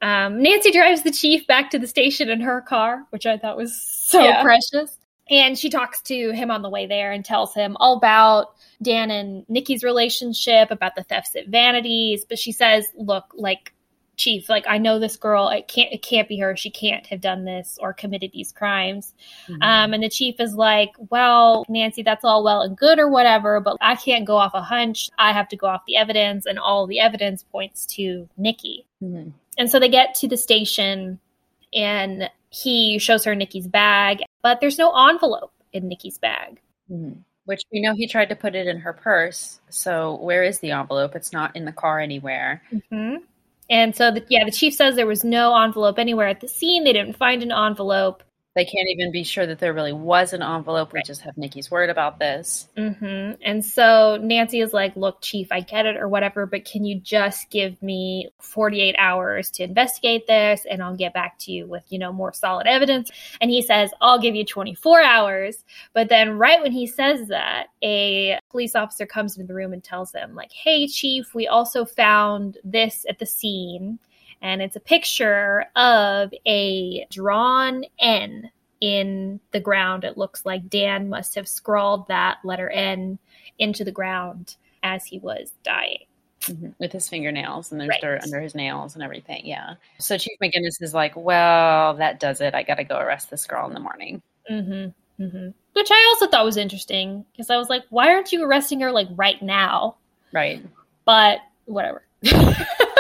Um, Nancy drives the chief back to the station in her car, which I thought was so Yeah. precious. And she talks to him on the way there and tells him all about Dan and Nikki's relationship, about the thefts at Vanities. But she says, "Look, like Chief, like I know this girl. It can't. It can't be her. She can't have done this or committed these crimes." Mhm. Um, and the chief is like, "Well, Nancy, that's all well and good or whatever, but I can't go off a hunch. I have to go off the evidence, and all the evidence points to Nikki." Mhm. And so they get to the station, and he shows her Nikki's bag, but there's no envelope in Nikki's bag. Mhm. Which we know he tried to put it in her purse. So where is the envelope? It's not in the car anywhere. hmm And so, the, yeah, the chief says there was no envelope anywhere at the scene. They didn't find an envelope. They can't even be sure that there really was an envelope. We just have Nikki's word about this. hmm And so Nancy is like, Look, Chief, I get it or whatever, but can you just give me 48 hours to investigate this and I'll get back to you with, you know, more solid evidence? And he says, I'll give you 24 hours. But then, right when he says that, a police officer comes into the room and tells him, like, Hey, Chief, we also found this at the scene. And it's a picture of a drawn N in the ground. It looks like Dan must have scrawled that letter N into the ground as he was dying. Mhm. With his fingernails, and there's Right. dirt under his nails and everything. Yeah. So Chief McGinnis is like, well, that does it. I got to go arrest this girl in the morning. Mm-hmm. Mm-hmm. Which I also thought was interesting because I was like, why aren't you arresting her like right now? Right. But whatever. [laughs]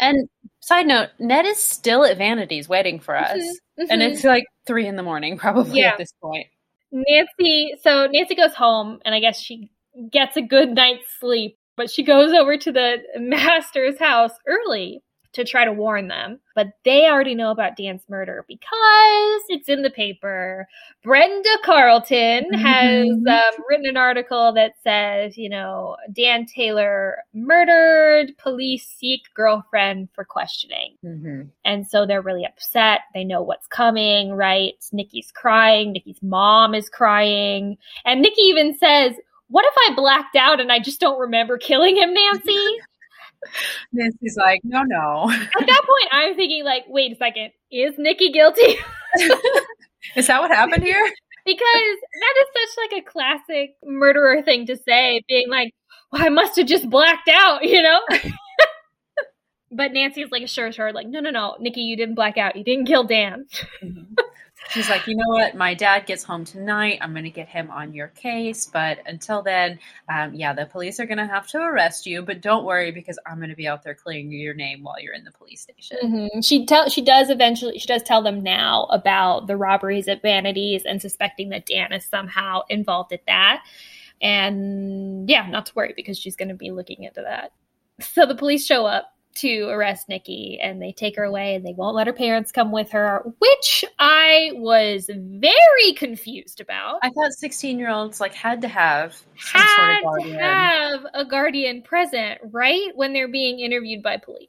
And side note, Ned is still at Vanities waiting for us. Mhm. And it's like three in the morning, probably Yeah. at this point. Nancy, so Nancy goes home and I guess she gets a good night's sleep, but she goes over to the [laughs] Masters' house early to try to warn them, but they already know about Dan's murder because it's in the paper. Brenda Carlton has Mhm. um, written an article that says, you know, Dan Taylor murdered, police seek girlfriend for questioning. hmm And so they're really upset. They know what's coming, right? Nikki's crying. Nikki's mom is crying. And Nikki even says, What if I blacked out and I just don't remember killing him, Nancy? [laughs] [laughs] Nancy's like, no, no. At that point, I'm thinking, like, wait a second, is Nikki guilty? [laughs] Is that what happened here? [laughs] because that is such like a classic murderer thing to say, being like, well, I must have just blacked out, you know? but Nancy is like assures her, like, no, no, no, Nikki, you didn't black out. You didn't kill Dan. Mm-hmm. She's like, you know what? My dad gets home tonight. I'm going to get him on your case. But until then, um, yeah, the police are going to have to arrest you. But don't worry because I'm going to be out there clearing your name while you're in the police station. Mhm. She tell she does eventually she does tell them now about the robberies at Vanities and suspecting that Dan is somehow involved at that. And yeah, not to worry because she's going to be looking into that. So the police show up to arrest Nikki and they take her away and they won't let her parents come with her, which I was very confused about. I thought 16 year olds like had to have some sort of guardian. to have a guardian present, right? When they're being interviewed by police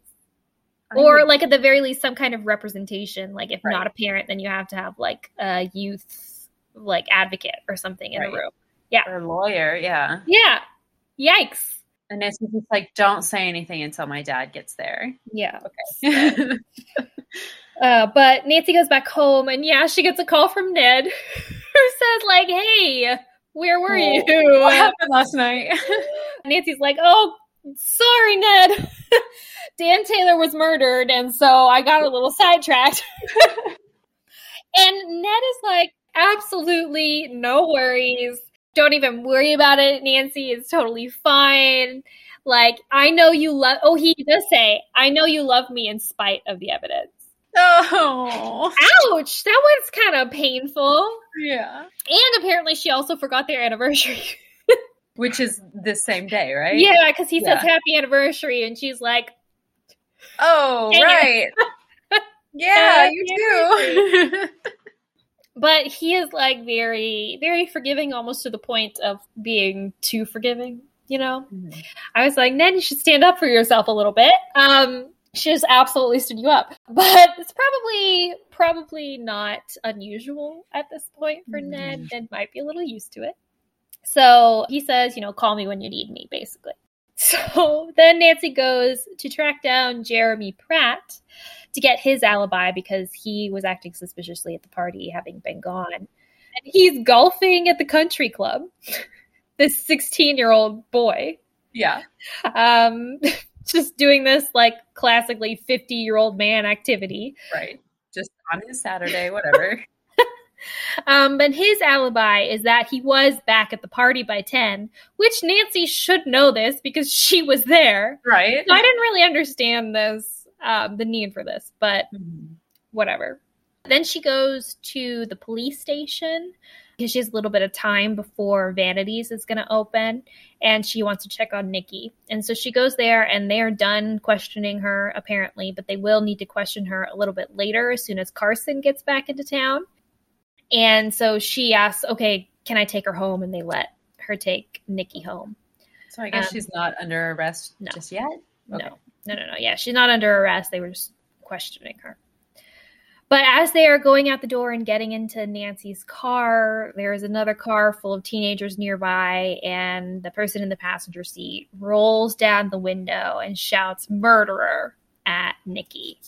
I or like at the very least some kind of representation like if Right. not a parent then you have to have like a youth like advocate or something in Right. the room Yeah. or a lawyer, yeah. yeah yikes And Nancy's just like, don't say anything until my dad gets there. yeah Okay. [laughs] uh, but nancy goes back home and yeah she gets a call from ned [laughs] who says like hey where were you What happened last night? [laughs] nancy's like oh sorry ned dan taylor was murdered and so i got a little sidetracked And Ned is like, absolutely no worries. Don't even worry about it, Nancy. It's totally fine. Like, I know you love, oh, he does say, I know you love me in spite of the evidence. oh, Ouch! That one's kind of painful. yeah. And apparently, she also forgot their anniversary. [laughs] Which is the same day, right? yeah, because he says happy anniversary, and she's like, Oh, right. [laughs] yeah, you do. [laughs] but he is like very, very forgiving, almost to the point of being too forgiving, you know? I was like, Ned, you should stand up for yourself a little bit. Um, she just absolutely stood you up. [laughs] But it's probably probably not unusual at this point for Ned. Mhm. Ned might be a little used to it. So he says, you know, call me when you need me, basically. So [laughs] then Nancy goes to track down Jeremy Pratt to get his alibi because he was acting suspiciously at the party, having been gone. And he's golfing at the country club. [laughs] this 16 year old boy yeah. um [laughs] just doing this like classically 50 year old man activity Right. Just on his Saturday, whatever. Um but his alibi is that he was back at the party by 10 which nancy should know this because she was there right. so i didn't really understand this um the need for this but Mhm. whatever then she goes to the police station because she has a little bit of time before Vanities is going to open and she wants to check on Nikki. And so she goes there and they're done questioning her apparently, but they will need to question her a little bit later as soon as Carson gets back into town. And so she asks, "Okay, can I take her home?" and they let her take Nikki home. So I guess Um, she's not under arrest no. just yet. Okay. No, no, no, no. Yeah, she's not under arrest. They were just questioning her. But as they are going out the door and getting into Nancy's car, there is another car full of teenagers nearby, and the person in the passenger seat rolls down the window and shouts "murderer" at Nikki.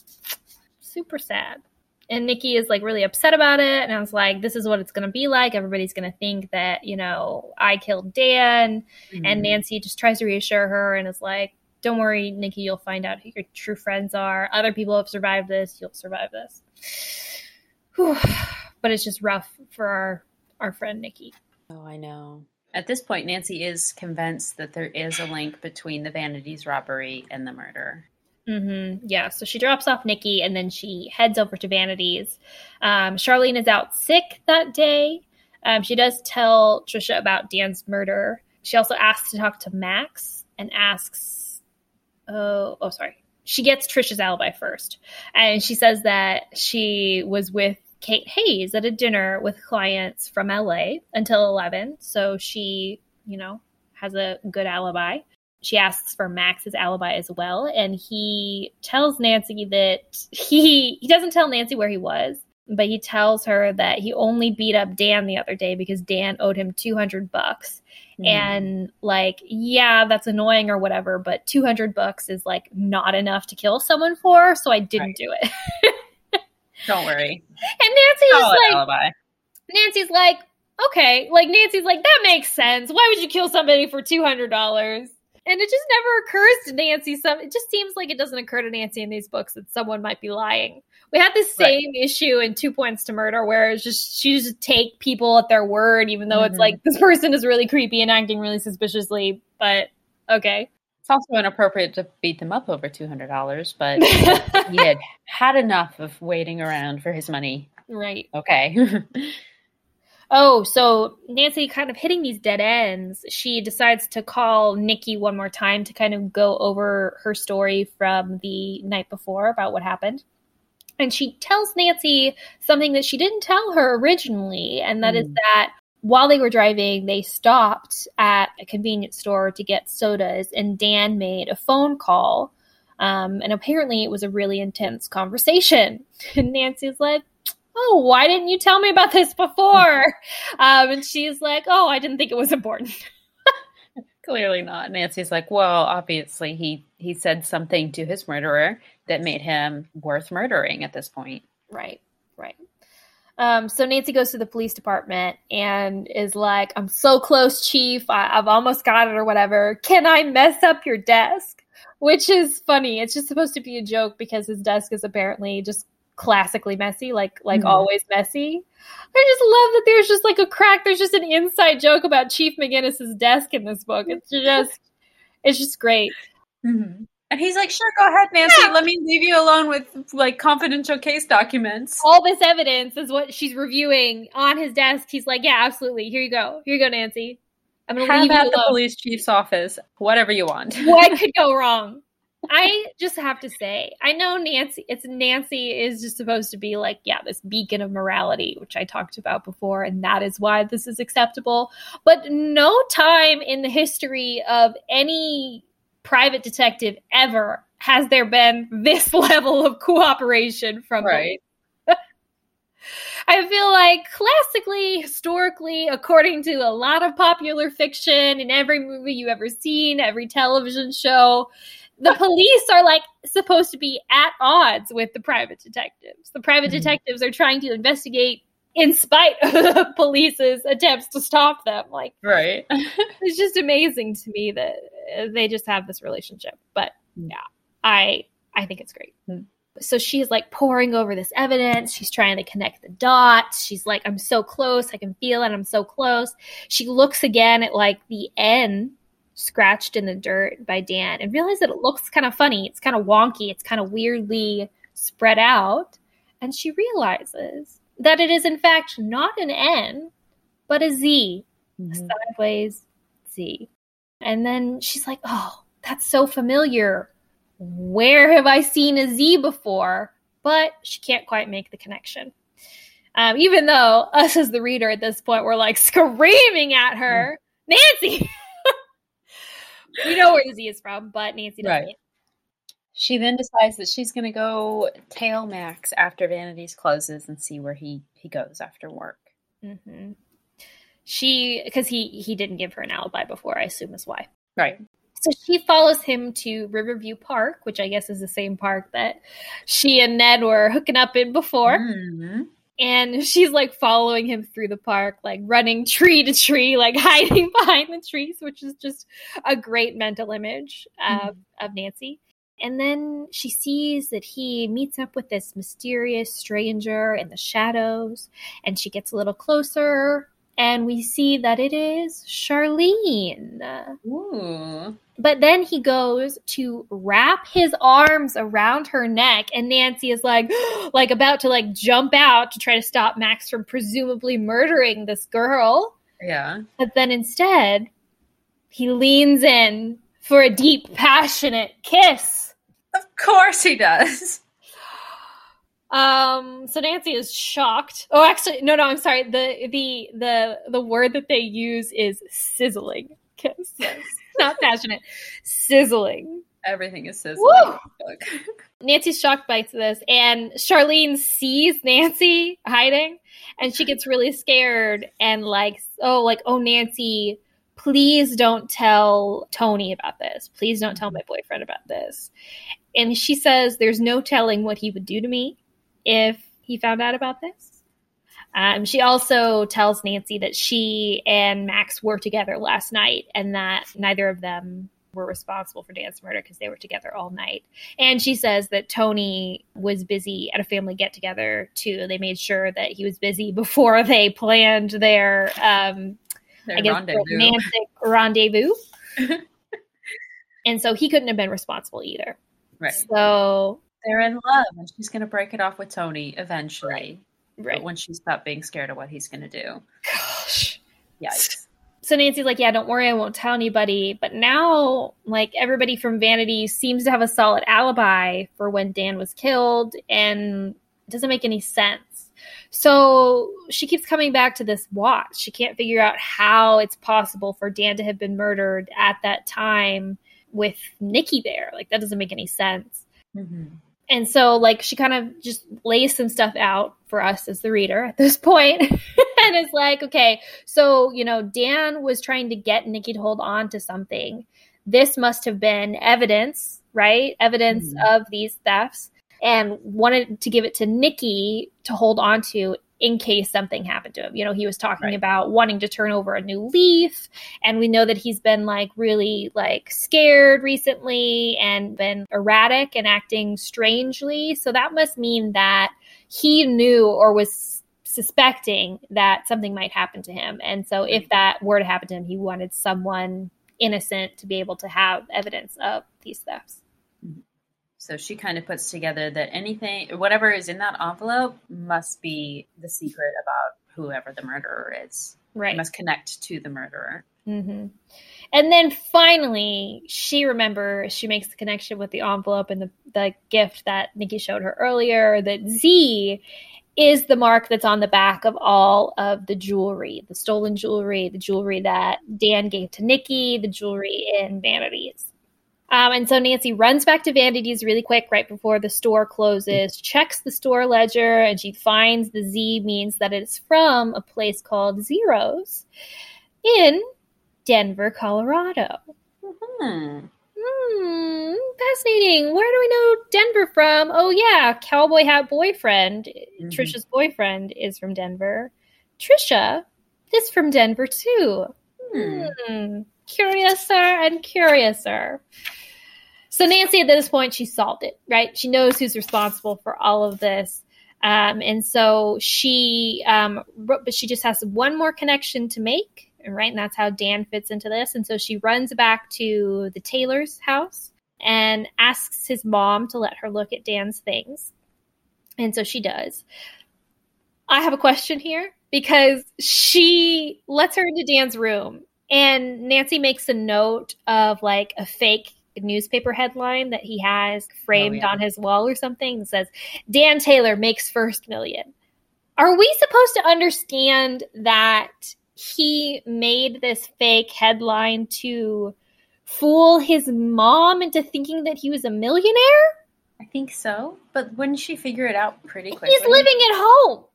Super sad. And Nikki is like really upset about it. And I was like, this is what it's going to be like. Everybody's going to think that, you know, I killed Dan. Mhm. And Nancy just tries to reassure her and is like, don't worry, Nikki, you'll find out who your true friends are. Other people have survived this. You'll survive this. Whew. [sighs] But it's just rough for our, our friend Nikki. Oh, I know. At this point, Nancy is convinced that there is a link between the Vanities robbery and the murder. Hmm Yeah, so she drops off Nikki and then she heads over to Vanities. Um, Charlene is out sick that day. Um, she does tell Trisha about Dan's murder. She also asks to talk to Max and asks, oh, oh, sorry. she gets Trisha's alibi first. And she says that she was with Kate Hayes at a dinner with clients from LA until 11. So she, you know, has a good alibi. She asks for Max's alibi as well. And he tells Nancy that [laughs] he, he doesn't tell Nancy where he was, but he tells her that he only beat up Dan the other day because Dan owed him 200 bucks. Mm. And like, yeah, that's annoying or whatever, but 200 bucks is like not enough to kill someone for. So I didn't right. do it. [laughs] Don't worry. And Nancy's like, alibi. Nancy's like, okay, like Nancy's like, that makes sense. Why would you kill somebody for two hundred dollars? And it just never occurs to Nancy. Some it just seems like it doesn't occur to Nancy in these books that someone might be lying. We had the same right. issue in Two Points to Murder, where it's just she just take people at their word, even though mm-hmm. it's like this person is really creepy and acting really suspiciously. But okay, it's also inappropriate to beat them up over two hundred dollars, but [laughs] he had had enough of waiting around for his money. Right. Okay. [laughs] oh, so Nancy kind of hitting these dead ends. She decides to call Nikki one more time to kind of go over her story from the night before about what happened. And she tells Nancy something that she didn't tell her originally, and that mm. is hmm. that while they were driving, they stopped at a convenience store to get sodas, and Dan made a phone call. Um, and apparently, it was a really intense conversation. [laughs] And Nancy's like, Oh, why didn't you tell me about this before? um, and she's like, Oh, I didn't think it was important. [laughs] Clearly not. Nancy's like, Well, obviously, he, he said something to his murderer that made him worth murdering at this point. Right, right. Um, so Nancy goes to the police department and is like, I'm so close, chief. I- have almost got it or whatever. Can I mess up your desk? Which is funny. It's just supposed to be a joke because his desk is apparently just classically messy, like like mm-hmm. always messy. I just love that there's just like a crack. There's just an inside joke about Chief McGinnis's desk in this book. It's just it's just great. Mm-hmm. And he's like, sure, go ahead, Nancy. Yeah. Let me leave you alone with like confidential case documents. All this evidence is what she's reviewing on his desk. He's like, yeah, absolutely. Here you go. Here you go, Nancy. I'm going to leave you alone. the police chief's office. Whatever you want. what [laughs] could go wrong? I just have to say, I know Nancy, it's Nancy is just supposed to be like, yeah, this beacon of morality, which I talked about before, and that is why this is acceptable. But no time in the history of any private detective ever has there been this [laughs] level of cooperation from right. [laughs] I feel like classically, historically, according to a lot of popular fiction in every movie you've ever seen, every television show, the police are like supposed to be at odds with the private detectives. The private mm-hmm. detectives are trying to investigate in spite of the [laughs] police's attempts to stop them. Like, right. [laughs] it's just amazing to me that they just have this relationship. But mm. yeah, I I think it's great. Mm. So she's like poring over this evidence. She's trying to connect the dots. She's like, I'm so close. I can feel it. I'm so close. She looks again at like the N scratched in the dirt by Dan and realizes that it looks kind of funny. It's kind of wonky. It's kind of weirdly spread out. And she realizes that it is in fact not an N, but a Z, mm-hmm. a sideways Z. And then she's like, oh, that's so familiar. Where have I seen a Z before? But she can't quite make the connection. Um, even though us as the reader at this point were like screaming at her, mm. Nancy. We know where Z is from, but Nancy doesn't. Right. She then decides that she's going to go tail Max after Vanities closes and see where he he goes after work. Mm-hmm she because he he didn't give her an alibi before i assume is why right so she follows him to riverview park which i guess is the same park that she and ned were hooking up in before mm-hmm. And [laughs] she's like following him through the park like running [laughs] tree to tree like [laughs] hiding behind the trees which is just a great mental image mm-hmm. of, of nancy and then she sees that he meets up with this mysterious stranger in the shadows and she gets a little closer and we see that it is Charlene. Ooh. But then he goes to wrap his arms around her neck, and Nancy is like, [gasps] like about to like jump out to try to stop Max from presumably murdering this girl. Yeah. But then instead, he leans in for a deep, passionate kiss. Of course he does. [laughs] Um, so Nancy is shocked. Oh, actually, no, no, I'm sorry. The the the the word that they use is sizzling. Yes, not passionate. Sizzling. Everything is sizzling. [laughs] Nancy's shocked by this, and Charlene sees Nancy hiding, and she gets really scared and like, oh, like, oh, Nancy, please don't tell Tony about this. Please don't tell my boyfriend about this. And she says, there's no telling what he would do to me if he found out about this. Um, she also tells Nancy that she and Max were together last night and that neither of them were responsible for Dan's murder because they were together all night. And she says that Tony was busy at a family get together too. They made sure that he was busy [laughs] before they planned their, um, Their I guess, rendezvous. romantic rendezvous. [laughs] and so he couldn't have been responsible either. Right. So, They're in love, and she's going to break it off with Tony eventually. right. But when she stopped being scared of what he's going to do. Gosh. Yikes. So Nancy's like, yeah, don't worry, I won't tell anybody. But now, like, everybody from Vanity seems to have a solid alibi for when Dan was killed, and it doesn't make any sense. So she keeps coming back to this watch. She can't figure out how it's possible for Dan to have been murdered at that time with Nikki there. Like, that doesn't make any sense. hmm And so, like, she kind of just lays some stuff out for us as the reader at this [laughs] and it's like, okay, so, you know, Dan was trying to get Nikki to hold on to something. This must have been evidence, right? Evidence Mhm. of these thefts and wanted to give it to Nikki to hold on to in case something happened to him. You know, he was talking Right. about wanting to turn over a new leaf and we know that he's been like really like scared recently and been erratic and acting strangely so that must mean that he knew or was suspecting that something might happen to him and so if that were to happen to him he wanted someone innocent to be able to have evidence of these thefts So she kind of puts together that anything, whatever is in that envelope, must be the secret about whoever the murderer is. right It must connect to the murderer. hmm And then finally, she remembers she makes the connection with the envelope and the, the gift that Nikki showed her earlier that Z is the mark that's on the back of all of the jewelry, the stolen jewelry, the jewelry that Dan gave to Nikki, the jewelry in Vanities. Um, and so Nancy runs back to Vanities really quick right before the store closes, checks the store ledger, and she finds the Z means that it's from a place called Zeros in Denver, Colorado. Hmm. Hmm, fascinating. Where do we know Denver from? Oh, yeah, Cowboy Hat Boyfriend. Mhm. Trisha's boyfriend is from Denver. Trisha is from Denver, too. Hmm. Curiouser and curiouser. So Nancy, at this point, she's solved it, right? She knows who's responsible for all of this. Um, and so she, um, ro- but she just has one more connection to make, right? And that's how Dan fits into this. And so she runs back to the Taylor's house and asks his mom to let her look at Dan's things. And so she does. I have a question here because she lets her into Dan's room and Nancy makes a note of like a fake newspaper headline that he has framed oh, yeah. on his wall or something that says Dan Taylor makes first million. Are we supposed to understand that he made this fake headline to fool his mom into thinking that he was a millionaire? I think so. But wouldn't she figure it out pretty quickly? He's living at home.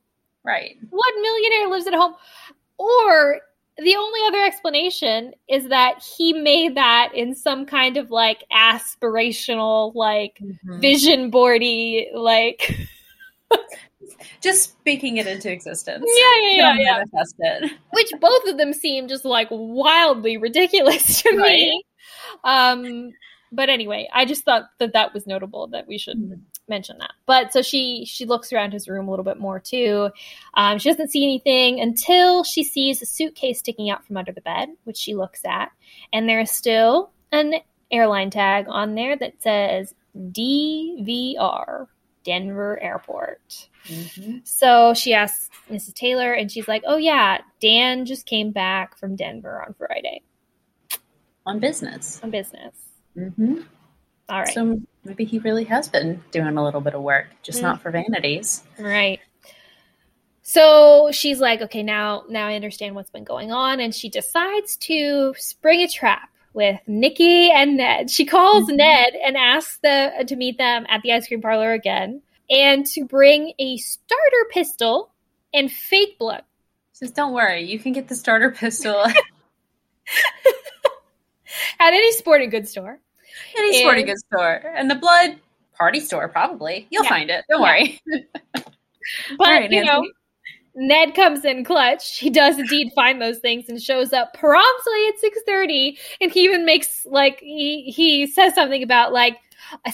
Right. What millionaire lives at home? Or the only other explanation is that he made that in some kind of like aspirational, like Mhm. vision boardy, like [laughs] Just speaking it into existence. yeah, yeah, yeah, yeah. manifest it. Which both of them seem just like wildly ridiculous to me. Um, but anyway, I just thought that that was notable that we should Mhm. Mention that. But so she she looks around his room a little bit more too. Um, she doesn't see anything until she sees a suitcase sticking out from under the bed, which she looks at, and there is still an airline tag on there that says DVR, Denver Airport. Mhm. So she asks Mrs. Taylor, and she's like, "Oh yeah, Dan just came back from Denver on Friday On business. on business." Mm-hmm. All right. So maybe he really has been doing a little bit of work, just not for vanities. Right. So she's like, okay, now now I understand what's been going on, and she decides to spring a trap with Nikki and Ned. She calls Mhm. Ned and asks the to meet them at the ice cream parlor again, and to bring a starter pistol and fake blood. Says, don't worry, you can get the starter pistol [laughs] At any sporting goods store. Any sporting goods store. And the blood party store, probably. You'll Yeah. find it. Don't Yeah. worry. [laughs] But right, you know, Ned comes in clutch. He does indeed find those things and shows up promptly at six thirty. And he even makes like he he says something about like,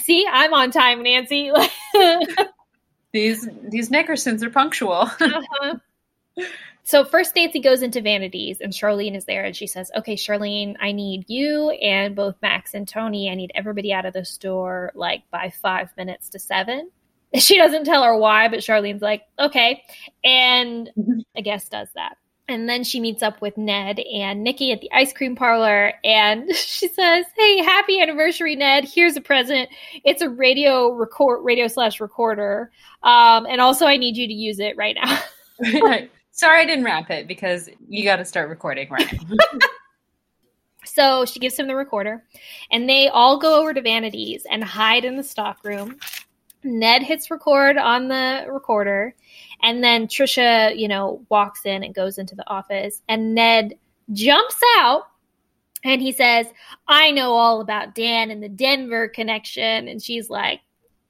"See, I'm on time, Nancy." [laughs] These these Nickersons are punctual. [laughs] Uh-huh. So first Nancy goes into Vanities and Charlene is there and she says, Okay, Charlene, I need you and both Max and Tony. I need everybody out of the store like by five minutes to seven. [laughs] She doesn't tell her why, but Charlene's like, Okay. And I guess does that. And then she meets up with Ned and Nikki at the ice cream parlor and [laughs] she says, Hey, happy anniversary, Ned. Here's a present. It's a radio record radio slash recorder. Um, and also I need you to use it right now. [laughs] Sorry I didn't wrap it because you got to start recording right. [laughs] [laughs] So she gives him the recorder, and they all go over to Vanities and hide in the stock room. Ned hits record on the recorder, and then Trisha, you know, walks in and goes into the office, and Ned jumps out and he says, I know all about Dan and the Denver connection. And she's like,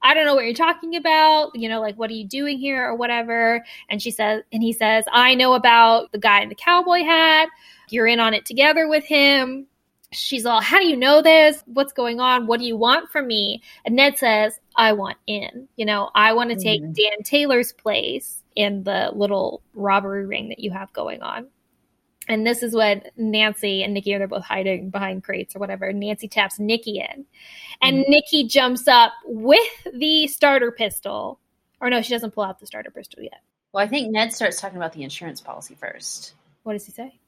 I don't know what you're talking about. You know, like, what are you doing here or whatever? And she says, and he says, I know about the guy in the cowboy hat. You're in on it together with him. She's all, How do you know this? What's going on? What do you want from me? And Ned says, I want in. You know, I want to take Mhm. Dan Taylor's place in the little robbery ring that you have going on. And this is when Nancy and Nikki are both hiding behind crates or whatever. Nancy taps Nikki in. And mm-hmm. Nikki jumps up with the starter pistol. Or no, she doesn't pull out the starter pistol yet. well, I think Ned starts talking about the insurance policy first. What does he say?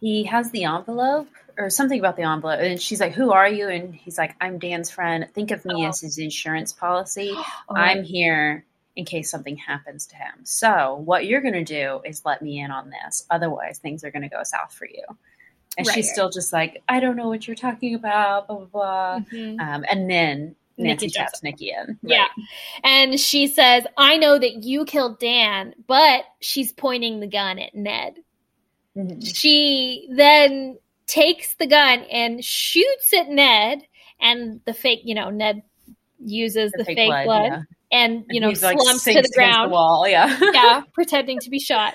He has the envelope or something about the envelope. And she's like, Who are you? And he's like, I'm Dan's friend. Think of me Oh. as his insurance policy. [gasps] Oh, I'm here in case something happens to him. So what you're going to do is let me in on this. Otherwise, things are going to go south for you. And Right. she's still just like, I don't know what you're talking about, blah, blah, blah. Mhm. Um, and then Nancy Nikki taps Nikki in. Yeah. And she says, I know that you killed Dan, but she's pointing the gun at Ned. Mhm. She then takes the gun and shoots at Ned, and the fake, you know, Ned uses the, fake, blood, yeah. And, you And know, he's, like, slumps to the ground. wall. Yeah. [laughs] yeah, [laughs] pretending to be shot.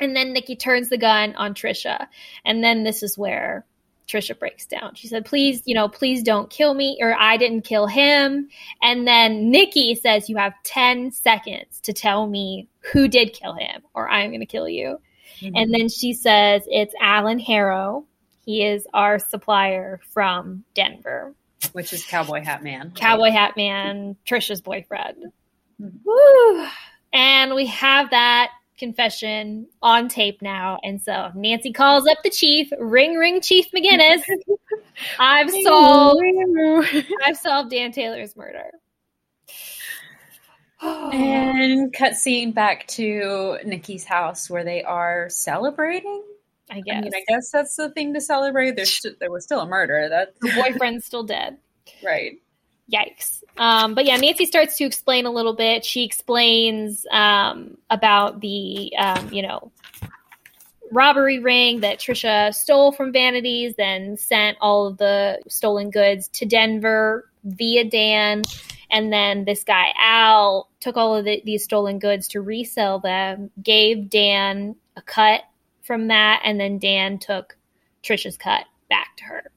And then Nikki turns the gun on Trisha. And then this is where Trisha breaks down. She said, Please, you know, please don't kill me, or I didn't kill him. And then Nikki says, You have 10 seconds to tell me who did kill him, or I'm going to kill you. Mm-hmm. And then she says, It's Alan Harrow. He is our supplier from Denver. Which is Cowboy Hat Man. Cowboy Hat Man, Trisha's boyfriend. Mhm. Woo! And we have that confession on tape now. And so Nancy calls up the chief, ring ring Chief McGinnis. [laughs] I've solved I've solved Dan Taylor's murder. [sighs] And cutscene back to Nikki's house where they are celebrating. I I guess. mean, I guess that's the thing to celebrate. There's [laughs] st- there was still a murder. That the boyfriend's still dead. [laughs] right. Yikes. Um, but yeah, Nancy starts to explain a little bit. She explains um, about the, um, you know, robbery ring that Trisha stole from Vanities, then sent all of the stolen goods to Denver via Dan. And then this guy, Al, took all of the, these stolen goods to resell them, gave Dan a cut from that, and then Dan took Trisha's cut back to her.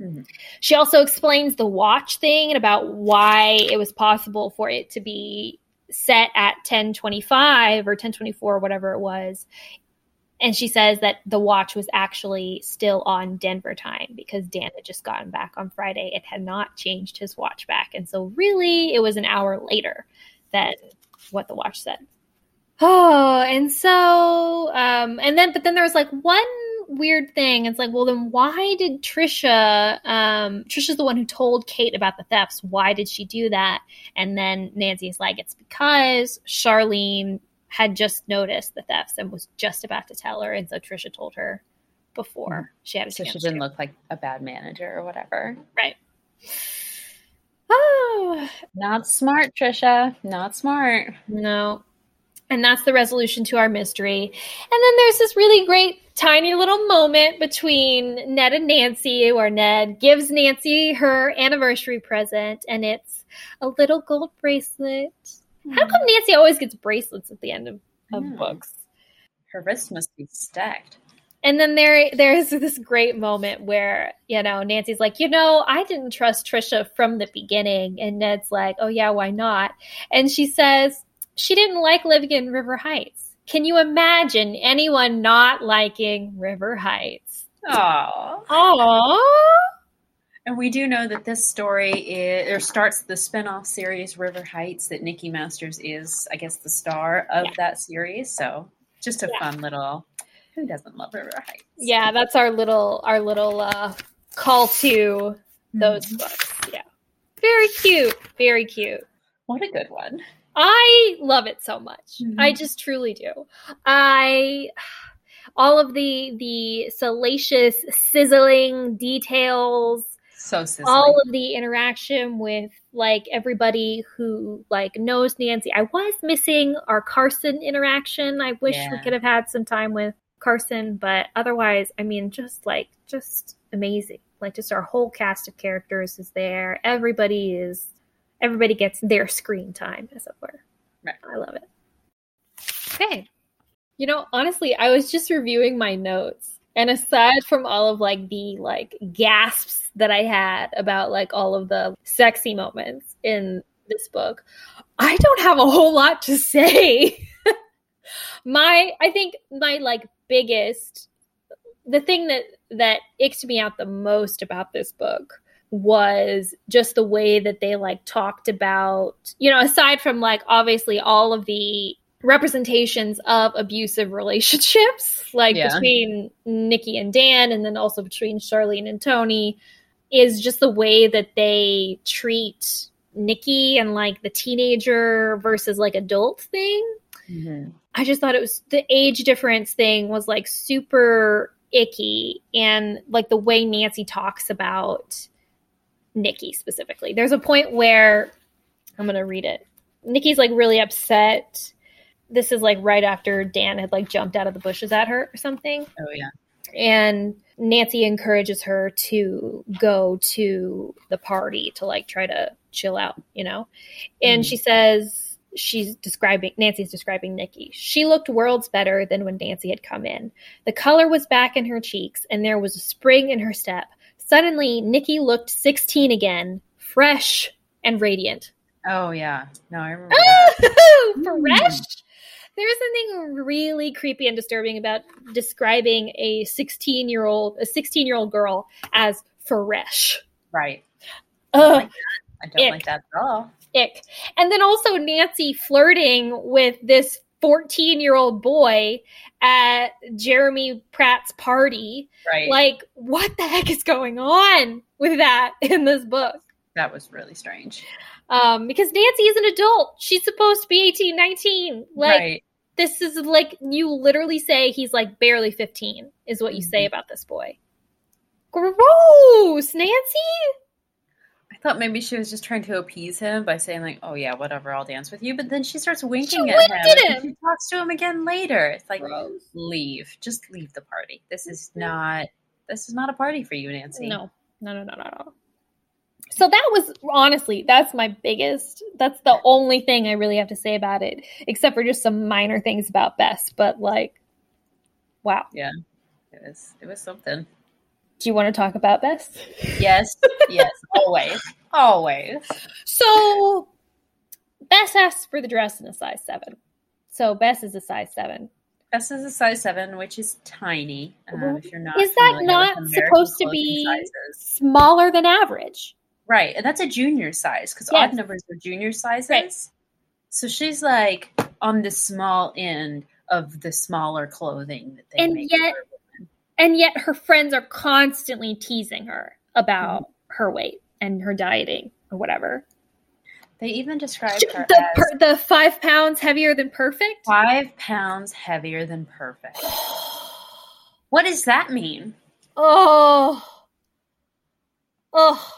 Mhm. She also explains the watch thing and about why it was possible for it to be set at 1025 or 1024 or whatever it was. And she says that the watch was actually still on Denver time because Dan had just gotten back on Friday. It had not changed his watch back. And so, really, it was an hour later than what the watch said. Oh, and so, um, and then, but then there was like one weird thing. It's like, well, then why did Trisha? Um, Trisha's the one who told Kate about the thefts. Why did she do that? And then Nancy's like, it's because Charlene had just noticed the thefts and was just about to tell her, and so Trisha told her before she had a So she didn't to. look like a bad manager or whatever. right. [sighs] Oh Not smart, Trisha. Not smart. no. And that's the resolution to our mystery. And then there's this really great tiny little moment between Ned and Nancy where Ned gives Nancy her anniversary present and it's a little gold bracelet. How come hmm. Nancy always gets bracelets at the end of, of I books? Her wrist must be stacked. And then there there's this great moment where, you know, Nancy's like, you know, I didn't trust Trisha from the beginning. And Ned's like, oh yeah, why not? And she says she didn't like living in River Heights. Can you imagine anyone not liking River Heights? Oh. Aww. And we do know that this story is, or starts the spin-off series River Heights that Nikki Masters is, I guess, the star of Yeah. that series. So just a Yeah. fun little who doesn't love River Heights? Yeah, that's our little our little uh call to those Mhm. books. Yeah. Very cute. Very cute. What a good one. I love it so much. Mhm. I just truly do. I all of the the salacious sizzling details, So sizzling. all of the interaction with like everybody who like knows Nancy. I was missing our Carson interaction. I wish we could have had some time with Carson, but otherwise, I mean just like just amazing. Like just our whole cast of characters is there. Everybody is everybody gets their screen time, as it were. Right. I love it. Okay. You know, honestly, I was just reviewing my notes. And aside from all of like the like gasps that I had about like all of the sexy moments in this book, I don't have a whole lot to say. [laughs] my I think my like biggest the thing that that icked me out the most about this book was just the way that they like talked about you know aside from like obviously all of the representations of abusive relationships like Yeah. between Nikki and Dan and then also between Charlene and Tony is just the way that they treat Nikki and like the teenager versus like adult thing Mhm. I just thought it was the age difference thing was like super icky and like the way Nancy talks about Nikki specifically. There's a point where I'm going to read it. Nikki's like really upset. This is like right after Dan had like jumped out of the bushes at her or something Oh yeah. and Nancy encourages her to go to the party to like try to chill out, you know. And Mhm. she says she's describing Nancy's describing Nikki. She looked worlds better than when Nancy had come in. The color was back in her cheeks and there was a spring in her step. Suddenly, Nikki looked 16 again, fresh and radiant. Oh yeah. No, I remember ah, that. Hmm. fresh. There's something really creepy and disturbing about describing a 16 year old, a 16 year old girl as fresh. Right. Ugh, I don't Ick. like that at all. ick. And then also Nancy flirting with this 14 year old boy at Jeremy Pratt's party. Right. Like, what the heck is going on with that [laughs] in this book? that was really strange. Um, because Nancy is an adult. She's supposed to be 18, 19. Like, right. this is like you literally say he's like barely 15 is what you say Mhm. about this boy gross nancy I thought maybe she was just trying to appease him by saying like, "Oh yeah, whatever, I'll dance with you." But then she starts winking She at him. and him. She talks to him again later. It's like, Gross. leave, just leave the party. This is mm-hmm. not. This is not a party for you, Nancy. no no no no no no so that was honestly that's my biggest that's the only thing i really have to say about it except for just some minor things about bess but like wow Yeah, it was. It was something. Do you want to talk about bess Yes, yes, [laughs] always, always. so bess asks for the dress in a size seven so bess is a size seven Bess is a size seven, which is tiny. Um, if you're not, Is that not supposed to be- sizes. smaller than average right? And that's a junior size because Yes. odd numbers are junior sizes. Right. So she's like on the small end of the smaller clothing that they And make. yet-. And yet her friends are constantly teasing her about her weight and her dieting or whatever. They even described her The, as per, the five pounds heavier than perfect. five pounds heavier than perfect. [sighs] What does that mean? Oh, oh.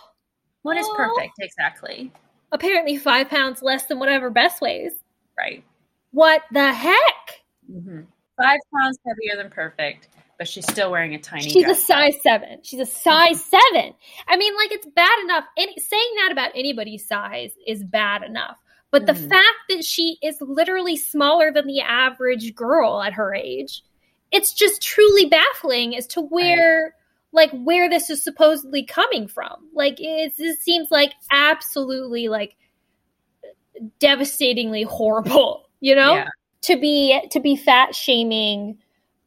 What is Oh. perfect exactly? Apparently, five pounds less than whatever Bess weighs. Right. What the heck? hmm Five pounds heavier than perfect, but she's still wearing a tiny She's a size seven. She's a size seven. I mean, like it's bad enough. Any, saying that about anybody's size is bad enough. But the Mhm. fact that she is literally smaller than the average girl at her age, it's just truly baffling as to where, like, where this is supposedly coming from. Like, it's, it seems like absolutely like devastatingly horrible. [laughs] You know, Yeah. to be to be fat shaming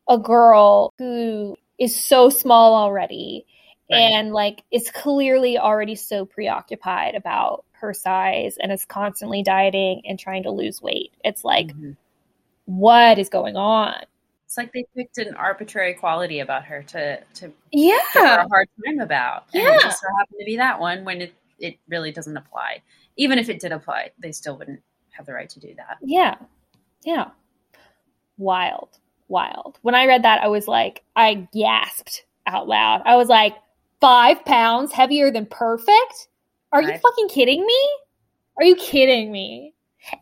a girl who is so small already Right. and like is clearly already so preoccupied about her size and is constantly dieting and trying to lose weight. It's like Mhm. what is going on? It's like they picked an arbitrary quality about her to to Yeah. a hard time about. And Yeah. it just so happened to be that one when it, it really doesn't apply. Even if it did apply, they still wouldn't have the right to do that. Yeah. Yeah. Wild. Wild. When I read that, I was like, I gasped out loud. I was like, five pounds heavier than perfect? Are you fucking kidding me? Are you kidding me?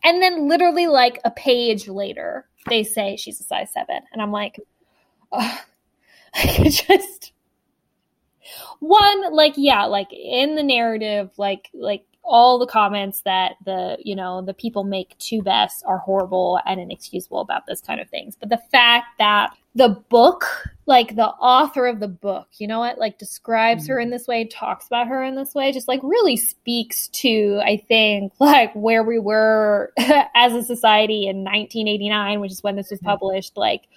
And then literally like a page later, they say she's a size seven. And I'm like. [laughs] I could just one, like, yeah, like in the narrative, like like all the comments that the you know the people make to Bess are horrible and inexcusable about this kind of things. But the fact that the book, like the author of the book, you know what, like describes her in this way, talks about her in this way, just like really speaks to, I think, like where we were [laughs] as a society in 1989, which is when this was Mhm. published. Like,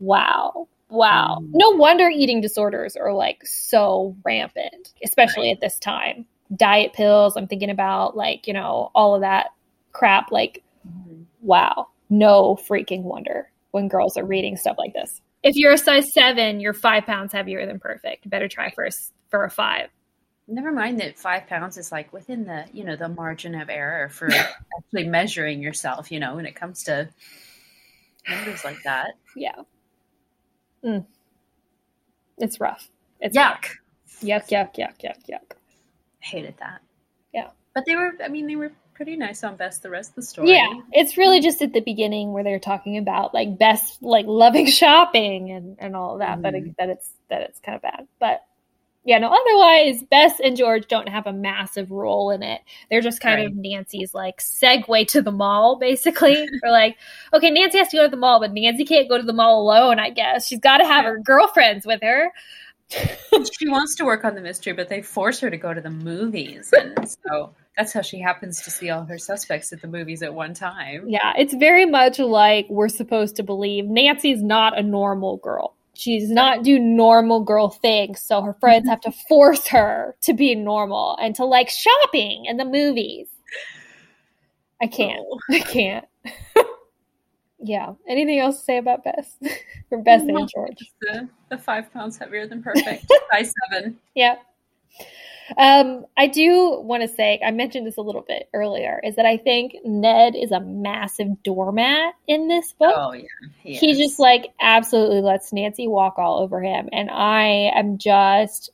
wow. Wow. Mhm. No wonder eating disorders are like so rampant, especially Right. at this time. Diet pills, I'm thinking about like, you know, all of that crap. Like, wow. No freaking wonder when girls are reading stuff like this. If you're a size seven, you're five pounds heavier than perfect. Better try for a, s- for a five. Never mind that five pounds is like within the you know the margin of error for [laughs] actually measuring yourself. You know when it comes to numbers like that. Yeah. Mm. It's rough. It's rough. Yuck. Yuck, yuck, yuck, yuck, yuck. Hated that. Yeah. But they were. I mean, they were pretty nice on Bess the rest of the story. Yeah, it's really just at the beginning where they're talking about like Bess like loving [laughs] shopping and and all of that. But Mhm. that it's that it's kind of bad. But yeah, no. Otherwise, Bess and George don't have a massive role in it. They're just kind of Nancy's like segue to the mall, basically. [laughs] They're like, okay, Nancy has to go to the mall, but Nancy can't go to the mall alone. I guess she's got to have her girlfriends with her. She wants to work on the mystery, but they force her to go to the movies, and so that's how she happens to see all her suspects at the movies at one time. Yeah, it's very much like we're supposed to believe Nancy's not a normal girl. She's not do normal girl things, so her friends have to force her to be normal and to like shopping and the movies. I can't. Oh. I can't. [laughs] yeah. Anything else to say about Bess? [laughs] or Bess No. and George? The, the five pounds heavier than perfect. [laughs] Size seven. Yeah. Um, I do want to say, I mentioned this a little bit earlier, is that I think Ned is a massive doormat in this book. Oh yeah, he, he just like absolutely lets Nancy walk all over him. And I am just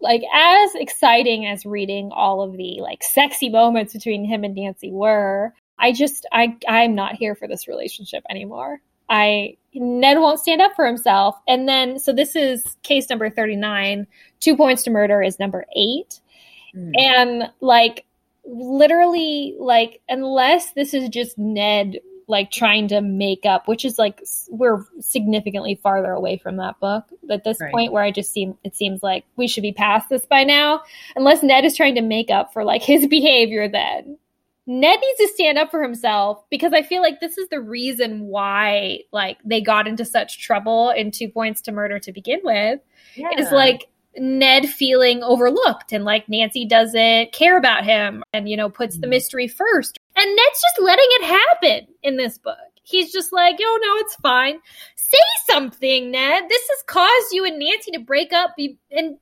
like as exciting as reading all of the like sexy moments between him and Nancy were. I just I I'm not here for this relationship anymore. I Ned won't stand up for himself. And then so this is case number 39. Two points to murder is number 8 Mm. and like literally like unless this is just ned like trying to make up which is like we're significantly farther away from that book at this Right. point where i just seem it seems like we should be past this by now unless ned is trying to make up for like his behavior then ned needs to stand up for himself because i feel like this is the reason why like they got into such trouble in two points to murder to begin with yeah. is like Ned feeling overlooked and like Nancy doesn't care about him and you know puts the Mhm. mystery first. And Ned's just letting it happen in this book. he's just like, oh no, it's fine. Say something, Ned. This has caused you and Nancy to break up be- and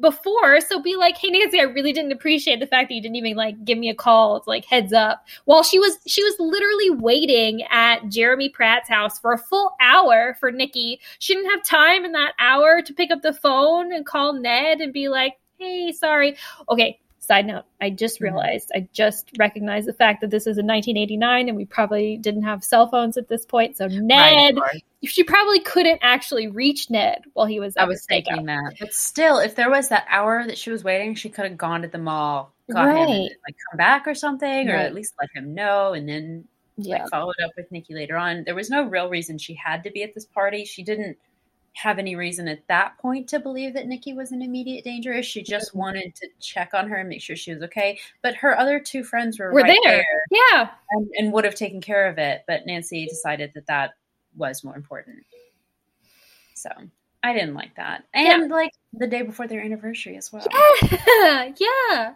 before. So be like, hey Nancy, I really didn't appreciate the fact that you didn't even like give me a call. It's like heads up. While she was she was literally waiting at Jeremy Pratt's house for a full hour for Nikki. She didn't have time in that hour to pick up the phone and call Ned and be like, hey, sorry. Okay, Side note, I just Mm-hmm. realized, I just recognized the fact that this is in 1989 and we probably didn't have cell phones at this point. So Ned, of course. She probably couldn't actually reach Ned while he was I was thinking that. But still, if there was that hour that she was waiting, she could have gone to the mall, got him, and Right. like come back or something, or at least let him know, and then Yeah. like followed up with Nikki later on. There was no real reason she had to be at this party. She didn't have any reason at that point to believe that Nikki was in immediate danger. She just Mm-hmm. wanted to check on her and make sure she was okay. But her other two friends were, We're right there. there, Yeah. and, and would have taken care of it. But Nancy decided that that was more important. So I didn't like that. And like the day before their anniversary as well. Yeah. [laughs] yeah.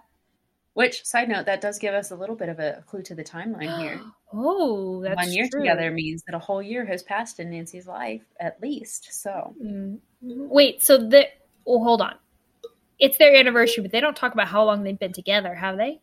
Which, side note, that does give us a little bit of a clue to the timeline here. [gasps] Oh, that's One year true. together means that a whole year has passed in Nancy's life, at least. So, Mm. Wait, so the well, hold on. It's their anniversary, but they don't talk about how long they've been together, have they?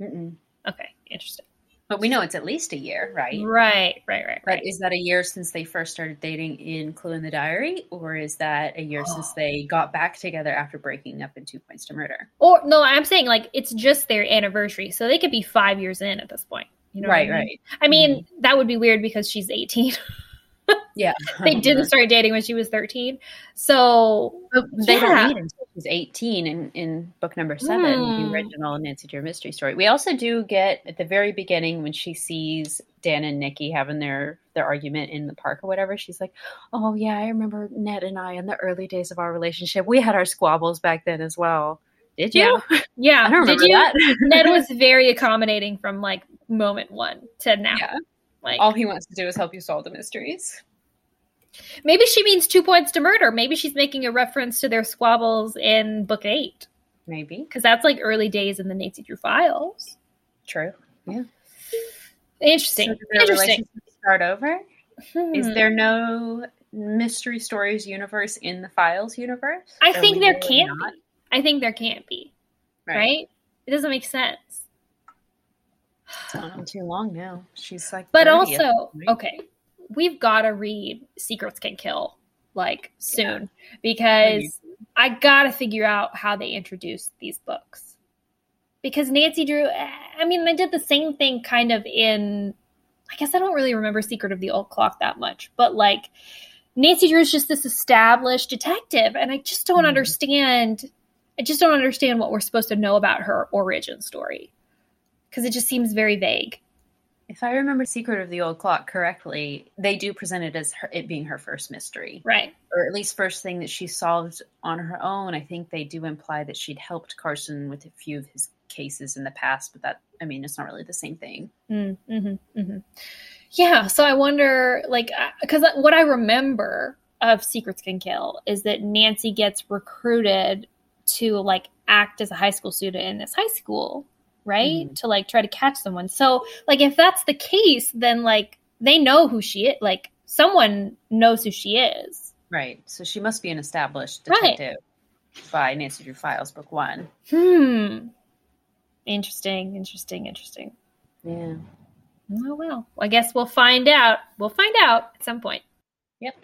mm-mm. Okay, interesting. But we know it's at least a year, right? Right, right, right, But right. is that a year since they first started dating in Clue in the Diary, or is that a year since [gasps] they got back together after breaking up in Two Points to Murder? Or no, I'm saying like it's just their anniversary, so they could be five years in at this point. You know, what I right, mean? right. I mean, mm-hmm. that would be weird because she's 18. [laughs] Yeah, [laughs] they didn't start dating when she was 13. So But they Yeah. don't meet until she's 18 in, in book number seven, Hmm. the original Nancy Drew mystery story. We also do get at the very beginning when she sees Dan and Nikki having their, their argument in the park or whatever, she's like, Oh, yeah, I remember Ned and I in the early days of our relationship. We had our squabbles back then as well. Did you? yeah, I don't remember did you? that. Ned was [laughs] very accommodating from like moment one to now. Yeah. Like All he wants to do is help you solve the mysteries. Maybe she means two points to murder. Maybe she's making a reference to their squabbles in book eight Maybe. because that's like early days in the Nancy Drew files. True. Yeah. Interesting. So Interesting. start over? Is Hmm. there no mystery stories universe in the files universe? I Are think there really can't be. I think there can't be. Right. It doesn't make sense. It's on too long now. She's like, But 30 also, okay, we've got to read Secrets Can Kill like soon because I got to figure out how they introduce these books. Because Nancy Drew, I mean, they did the same thing kind of in, I guess I don't really remember Secret of the Old Clock that much, but like Nancy Drew is just this established detective, and I just don't Mhm. understand. I just don't understand what we're supposed to know about her origin story because it just seems very vague. If I remember Secret of the Old Clock correctly, they do present it as her, it being her first mystery, Right. or at least first thing that she solved on her own. I think they do imply that she'd helped Carson with a few of his cases in the past, but that I mean, it's not really the same thing. Mm, hmm hmm Yeah, so I wonder, like, because what I remember of Secrets Can Kill is that Nancy gets recruited to like act as a high school student in this high school, right? Mhm. To like try to catch someone. So, like, if that's the case, then like they know who she is. Like, someone knows who she is. Right. So she must be an established Right. detective by Nancy Drew Files, book one. Hmm. Interesting. Interesting. Interesting. Yeah. Oh well. I guess we'll find out. We'll find out at some point. Yep.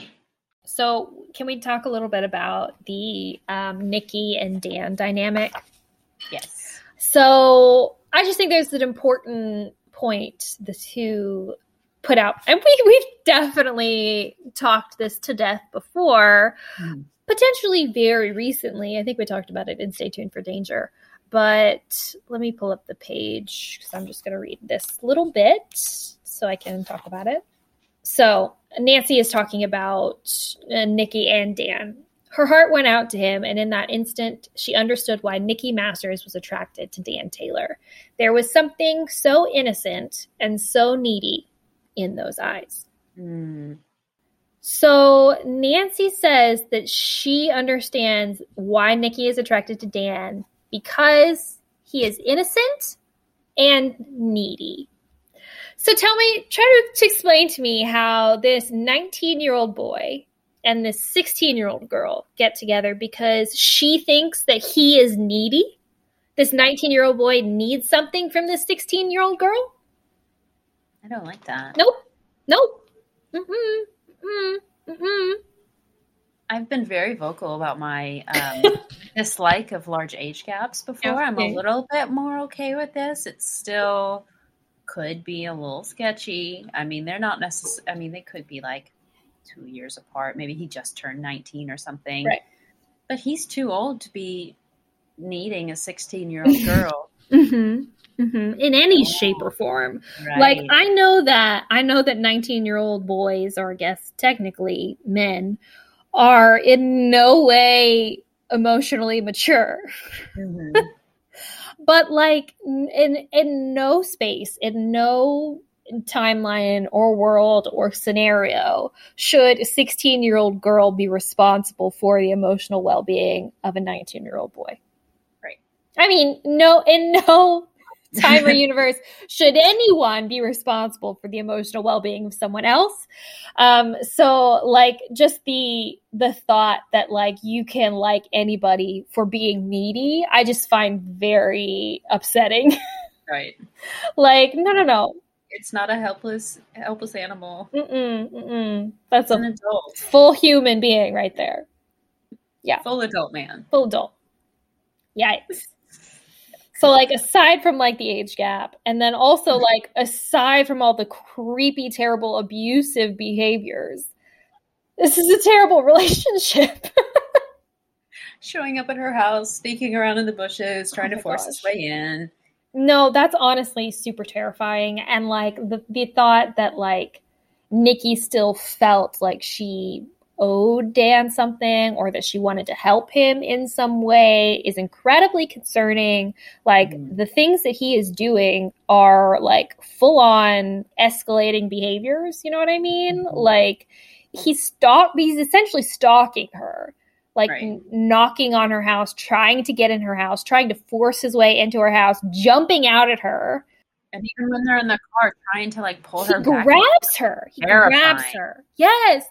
So, can we talk a little bit about the um, Nikki and Dan dynamic? Yes. So, I just think there's an important point the to put out, and we we've definitely talked this to death before, Mhm. potentially very recently. I think we talked about it in Stay Tuned for Danger. But let me pull up the page because I'm just going to read this little bit so I can talk about it. So Nancy is talking about uh, Nikki and Dan. Her heart went out to him, and in that instant, she understood why Nikki Masters was attracted to Dan Taylor. There was something so innocent and so needy in those eyes. Mm. So Nancy says that she understands why Nikki is attracted to Dan because he is innocent and needy. So tell me, try to, to explain to me how this 19 year old boy and this 16 year old girl get together because she thinks that he is needy. This 19 year old boy needs something from this 16 year old girl. I don't like that. Nope. Nope. Mm-mm. Mm-mm. Mm-mm. I've been very vocal about my um, [laughs] dislike of large age gaps before. I'm a little bit more okay with this. It still could be a little sketchy. I mean, they're not necessarily, I mean, they could be like two years apart. Maybe he just turned 19 or something. Right. But he's too old to be needing a 16 year old [laughs] girl. Mm-hmm. Mm-hmm. In any shape or form. Right. Like I know that I know that 19 year old boys, or I guess technically men, are in no way emotionally mature. Mhm. [laughs] But like in in no space, in no timeline or world or scenario should a 16 year old girl be responsible for the emotional well being of a 19 year old boy. Right. I mean, no, in no [laughs] time or universe should anyone be responsible for the emotional well-being of someone else um so like just the the thought that like you can like anybody for being needy i just find very upsetting [laughs] right. like no no no It's not a helpless, helpless animal. mm-mm, mm-mm. that's an adult, full human being right there Yeah. full adult man. full adult yikes so like aside from like the age gap and then also mm-hmm. like aside from all the creepy terrible abusive behaviors this is a terrible [laughs] relationship Showing up at her house, sneaking around in the bushes, oh trying Oh to force his way in. No that's honestly super terrifying and like the, the thought that like nikki still felt like she owed dan something or that she wanted to help him in some way is incredibly concerning like Mhm. the things that he is doing are like full on escalating behaviors you know what i mean Mhm. like he's stalk he's essentially stalking her like Right. n- knocking on her house trying to get in her house trying to force his way into her house jumping out at her. And even when they're in the car, trying to like pull he her back. grabs her. He grabs her. Yes.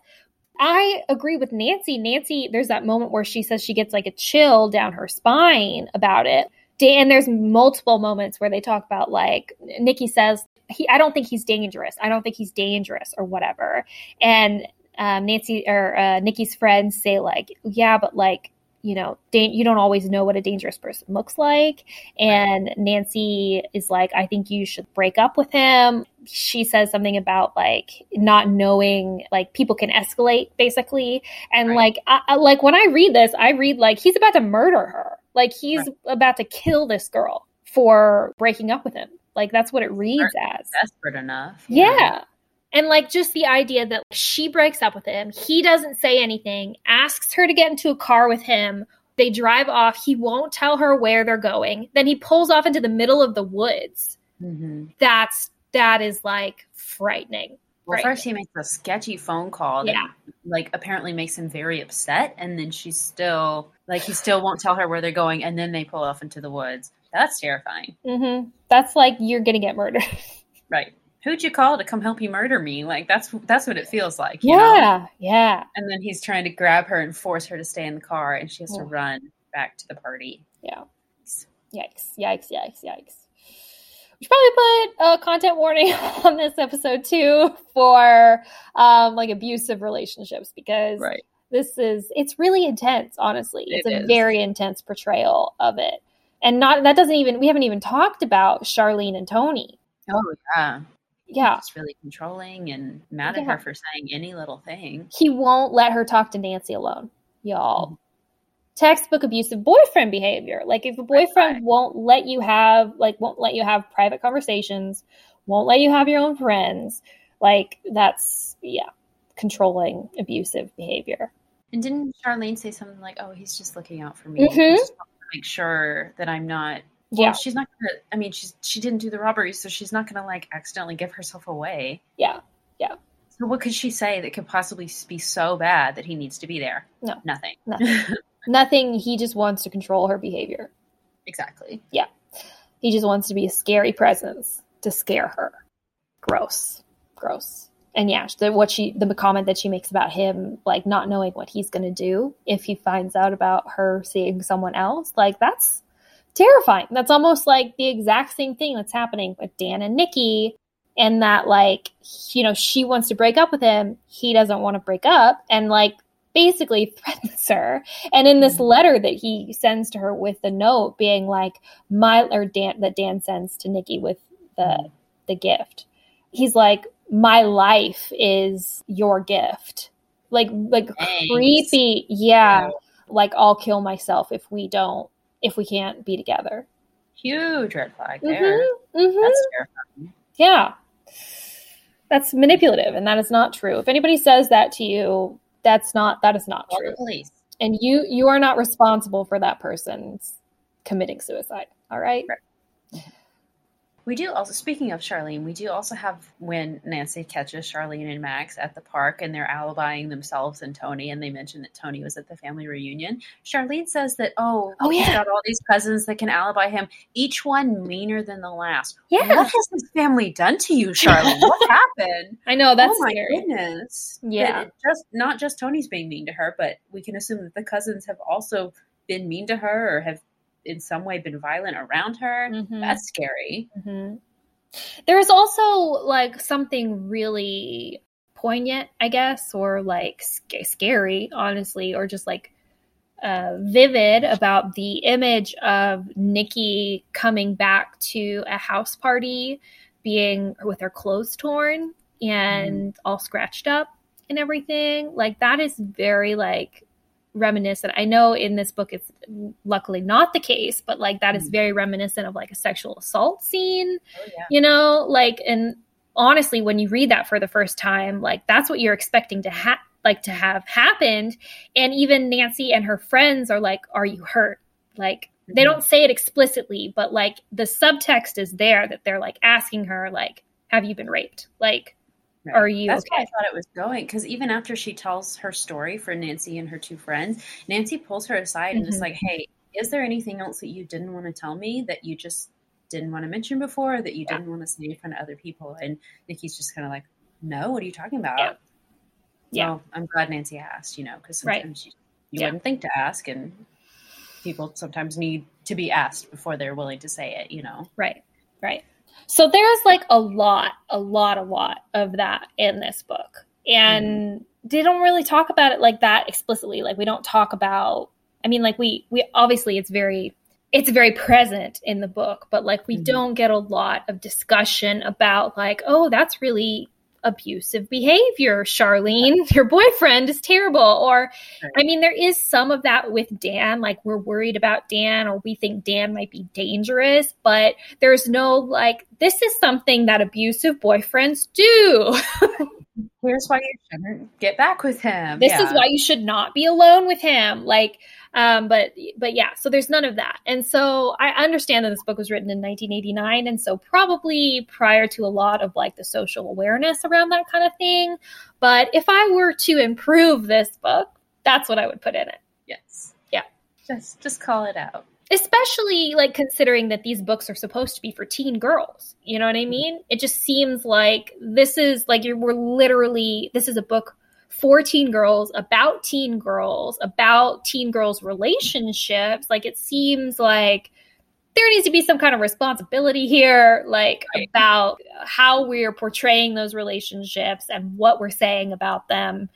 I agree with nancy. Nancy there's that moment where she says she gets like a chill down her spine about it. Dan there's multiple moments where they talk about like nikki says he i don't think he's dangerous. I don't think he's dangerous or whatever. And um, nancy or uh, nikki's friends say like yeah but like you know, dan- you don't always know what a dangerous person looks like. And Nancy is like, I think you should break up with him. She says something about like not knowing, like people can escalate basically. And Right. like, I, I- like when I read this, I read like he's about to murder her. Like he's Right. about to kill this girl for breaking up with him. Like that's what it reads as. Desperate enough. Yeah. And like just the idea that she breaks up with him, he doesn't say anything, asks her to get into a car with him. They drive off. He won't tell her where they're going. Then he pulls off into the middle of the woods. hmm That's that is like frightening. Well, Right. first he makes a sketchy phone call that, Yeah. like, apparently makes him very upset, and then she's still like, he still won't tell her where they're going, and then they pull off into the woods. That's terrifying, hmm That's like you're gonna get murdered. [laughs] right? Who'd you call to come help you murder me? Like, that's that's what it feels like. you know? yeah, yeah. And then he's trying to grab her and force her to stay in the car, and she has to run back to the party. Yeah. Yikes, yikes, yikes, yikes. We should probably put a content warning [laughs] on this episode too for um, like abusive relationships because this is it's really intense, honestly. It's It a is. very intense portrayal of it. And not that doesn't even we haven't even talked about Charlene and Tony. Oh yeah. Yeah. It's really controlling and mad at her for saying any little thing. He won't let her talk to Nancy alone, y'all. Textbook abusive boyfriend behavior. Like if a boyfriend Right. won't let you have like won't let you have private conversations, won't let you have your own friends, like that's yeah, controlling abusive behavior. And didn't Charlene say something like, "Oh, he's just looking out for me, Mhm. Just to make sure that I'm not." Well, Yeah. she's not gonna. I mean, she's she didn't do the robbery, so she's not gonna like accidentally give herself away. Yeah. Yeah. So what could she say that could possibly be so bad that he needs to be there? No. nothing. Nothing. [laughs] Nothing, he just wants to control her behavior. exactly. Yeah. He just wants to be a scary presence to scare her. gross, gross. And yeah, the, what she the comment that she makes about him like not knowing what he's going to do if he finds out about her seeing someone else, like that's terrifying. That's almost like the exact same thing that's happening with Dan and Nikki and that like you know she wants to break up with him he doesn't want to break up and like basically [laughs] threatens her. And in this mm-hmm. letter that he sends to her with the note being like my or dan that dan sends to nikki with the mm-hmm. the gift. He's like my life is your gift. Like like Thanks. creepy yeah. Like i'll kill myself if we don't if we can't be together Huge red flag there. Mhm, mhm. That's terrifying. Yeah. That's manipulative and that is not true. If anybody says that to you, that's not that is not Call true. police. And you you are not responsible for that person's committing suicide. All right? We do also, speaking of Charlene, we do also have when Nancy catches Charlene and Max at the park and they're alibying themselves and Tony, and they mention that Tony was at the family reunion. Charlene says that, oh, Oh, he's yeah. got all these cousins that can alibi him, each one meaner than the last. Yeah. What has this family done to you, Charlene? what [laughs] happened? I know that's oh my scary. goodness. Yeah. Just not just Tony's being mean to her, but we can assume that the cousins have also been mean to her or have in some way been violent around her. Mhm. That's scary. Mhm. There's also like something really poignant, I guess, or like sc- scary, honestly, or just like uh, vivid about the image of Nikki coming back to a house party, being with her clothes torn and all scratched up and everything. Like that is very like reminiscent. I know in this book it's luckily not the case, but like that is Mhm. very reminiscent of like a sexual assault scene Oh yeah. you know like and honestly when you read that for the first time like that's what you're expecting to have like to have happened and even nancy and her friends are like are you hurt like they Mhm. don't say it explicitly but like the subtext is there that they're like asking her like have you been raped like Right. are you That's where I thought it was going because even after she tells her story for Nancy and her two friends, Nancy pulls her aside and is mm-hmm. like, "Hey, is there anything else that you didn't want to tell me that you just didn't want to mention before, that you Yeah. didn't want to say in front of other people?" And Nikki's just kind of like, "No, what are you talking about?" Yeah. Yeah. So I'm glad Nancy asked, you know, because Right. sometimes you, you Yeah. wouldn't think to ask, and people sometimes need to be asked before they're willing to say it, you know. Right, right. So there's like a lot, a lot, a lot of that in this book. And they don't really talk about it like that explicitly. Like we don't talk about I mean like we we obviously it's very it's very present in the book, but like we Mhm. don't get a lot of discussion about like, oh, that's really abusive behavior, Charlene. Your boyfriend is terrible. Or I mean, there is some of that with Dan. Like, we're worried about Dan, or we think Dan might be dangerous, but there's no like, this is something that abusive boyfriends do. [laughs] Here's why you shouldn't get back with him. this Yeah. is why you should not be alone with him. Like, um, but but yeah, so there's none of that. And so I understand that this book was written in 1989, and so probably prior to a lot of like the social awareness around that kind of thing. But if I were to improve this book, that's what I would put in it. Yes. Yeah. Just just call it out. especially like considering that these books are supposed to be for teen girls you know what i mean it just seems like this is like you're we're literally this is a book for teen girls about teen girls about teen girls relationships like it seems like there needs to be some kind of responsibility here like Right. about how we're portraying those relationships and what we're saying about them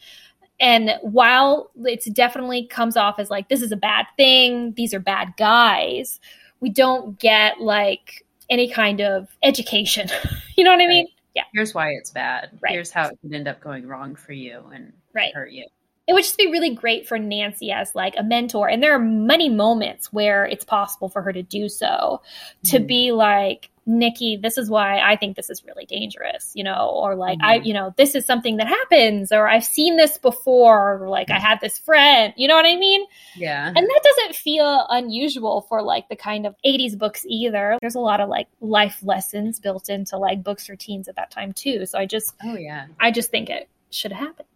and while it's definitely comes off as like this is a bad thing, these are bad guys, we don't get like any kind of education. [laughs] you know what I mean? Yeah. Here's why it's bad. Right. Here's how it could end up going wrong for you and Right. hurt you. It would just be really great for Nancy as like a mentor. And there are many moments where it's possible for her to do so, to Mhm. be like, Nikki, this is why I think this is really dangerous, you know, or like, I, Mhm. you know, this is something that happens, or I've seen this before, or like I had this friend, you know what I mean? Yeah. And that doesn't feel unusual for like the kind of 80s books either. There's a lot of like life lessons built into like books for teens at that time too. So I just oh yeah. I just think it should have happened.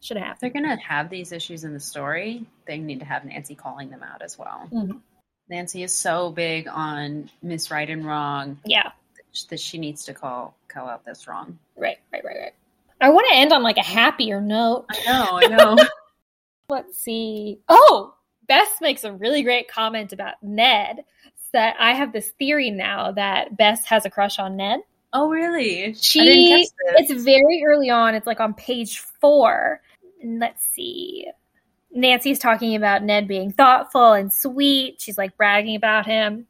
Should have they're gonna have these issues in the story, they need to have Nancy calling them out as well. Mhm. Nancy is so big on Miss Right and Wrong. Yeah. that she needs to call call out that's wrong. Right, right, right, right. I want to end on like a happier note. I know, I know. [laughs] [laughs] Let's see. Oh, Bess makes a really great comment about Ned. That I have this theory now that Bess has a crush on Ned. oh, really? She I didn't catch this. it's very early on. It's like on page four. Let's see. Nancy's talking about Ned being thoughtful and sweet. She's like bragging about him.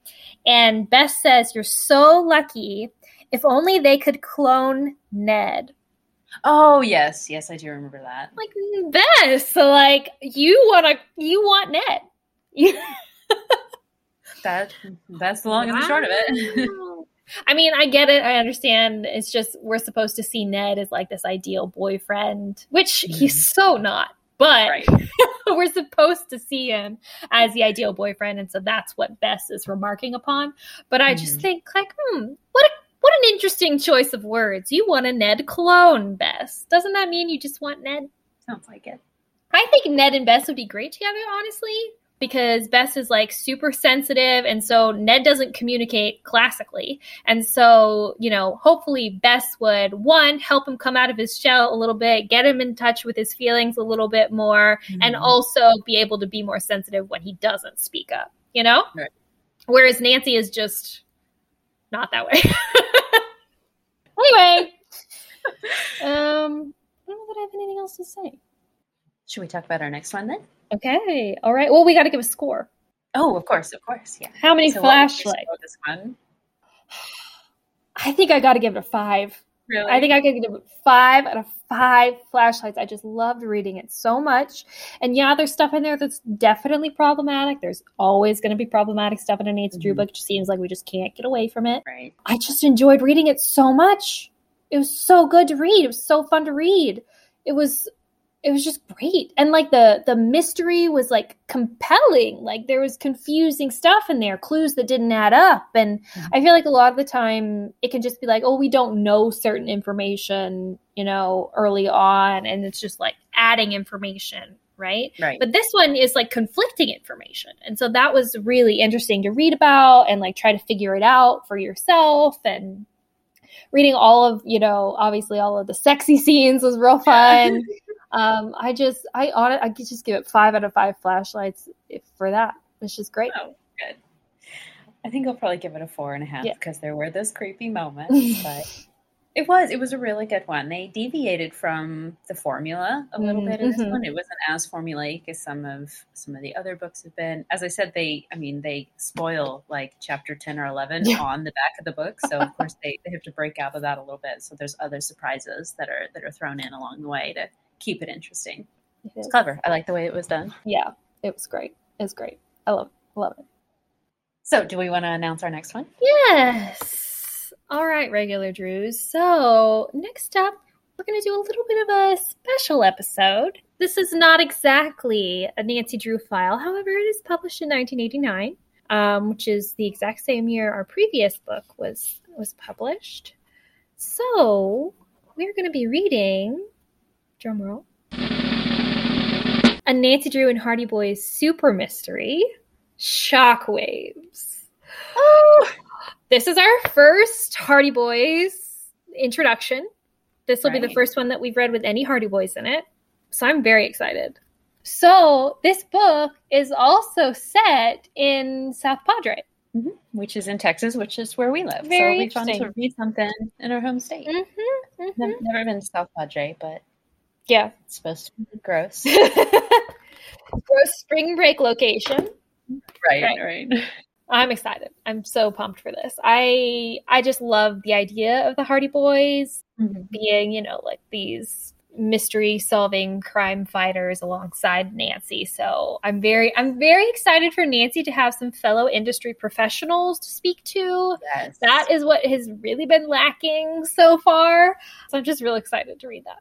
And Bess says, You're so lucky. If only they could clone Ned. oh, yes, yes, I do remember that. Like Bess, like you wanna you want Ned. [laughs] That that's the long and the short of it. I mean, I get it. I understand. It's just we're supposed to see Ned as like this ideal boyfriend, which he's so not. But right. [laughs] we're supposed to see him as the ideal boyfriend, and so that's what Bess is remarking upon. But I just Mhm. think, like, hmm, what a, what an interesting choice of words. You want a Ned clone, Bess? Doesn't that mean you just want Ned? Sounds like it. I think Ned and Bess would be great together, honestly, because Bess is like super sensitive, and so Ned doesn't communicate classically. And so, you know, hopefully Bess would one help him come out of his shell a little bit, get him in touch with his feelings a little bit more, and Mhm. also be able to be more sensitive when he doesn't speak up, you know? Right. Whereas Nancy is just not that way. [laughs] anyway, [laughs] um, I don't know that I have anything else to say. Should we talk about our next one then? Okay. All right. Well, we got to give a score. Oh, of course, of course, yeah. How many So what would you flashlights? This one. I think I got to give it a five. Really? I think I could give it five out of five flashlights. I just loved reading it so much. And yeah, there's stuff in there that's definitely problematic. There's always going to be problematic stuff in a Nancy Drew Mhm. book. It just seems like we just can't get away from it. right. I just enjoyed reading it so much. It was so good to read. It was so fun to read. It was it was just great. And like the the mystery was like compelling. Like there was confusing stuff in there, clues that didn't add up. And Mhm. I feel like a lot of the time it can just be like, "Oh, we don't know certain information, you know, early on." And it's just like adding information, right? Right. But this one is like conflicting information. And so that was really interesting to read about and like try to figure it out for yourself and reading all of, you know, obviously all of the sexy [laughs] scenes was real fun. [laughs] um I just I on I could just give it 5 out of 5 flashlights if, for that. It's just great. Oh, good. I think I'll probably give it a four and a half Yeah. because there were those creepy moments, [laughs] but it was it was a really good one. They deviated from the formula a little bit in this Mhm. one. It wasn't as formulaic as some of some of the other books have been. As I said, they I mean they spoil like chapter ten or eleven Yeah. on the back of the book, so of course they, they have to break out of that a little bit. So there's other surprises that are that are thrown in along the way to keep it interesting. It It's clever. I like the way it was done. Yeah, it was great. It was great. I love love it. So do we want to announce our next one? Yes. All right, regular Drews. So, next up, we're going to do a little bit of a special episode. This is not exactly a Nancy Drew file. However, it is published in 1989, um, which is the exact same year our previous book was was published. So, we're going to be reading drumroll a Nancy Drew and Hardy Boys super mystery, Shockwaves. Oh, this is our first Hardy Boys introduction. This will be the first one that we've read with any Hardy Boys in it. So I'm very excited. So this book is also set in South Padre. which is in Texas, which is where we live. so Very it'll be fun to read something in our home state. Mm-hmm, Never, never been to South Padre, but Yeah. it's supposed to be gross. [laughs] Gross spring break location. right, Right. right. I'm excited. I'm so pumped for this. I I just love the idea of the Hardy Boys mm-hmm. being, you know, like these mystery solving crime fighters alongside Nancy. So I'm very I'm very excited for Nancy to have some fellow industry professionals to speak to. Yes. That is what has really been lacking so far. So I'm just real excited to read that.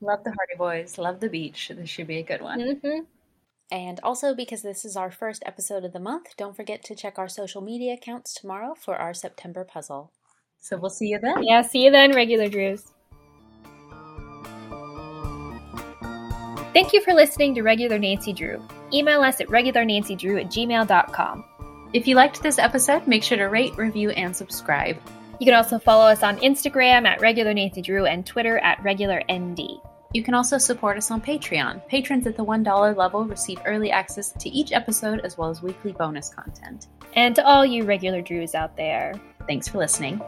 Love the Hardy Boys. Love the beach. This should be a good one. Mhm. And also, because this is our first episode of the month, don't forget to check our social media accounts tomorrow for our September puzzle. So we'll see you then. Yeah, see you then, regular Drews. Thank you for listening to Regular Nancy Drew. Email us at regularnancydrew at gmail.com. If you liked this episode, make sure to rate, review, and subscribe. You can also follow us on Instagram at regular Nancy Drew and Twitter at regular ND. You can also support us on Patreon. Patrons at the $1 level receive early access to each episode as well as weekly bonus content. And to all you regular Drews out there, Thanks for listening.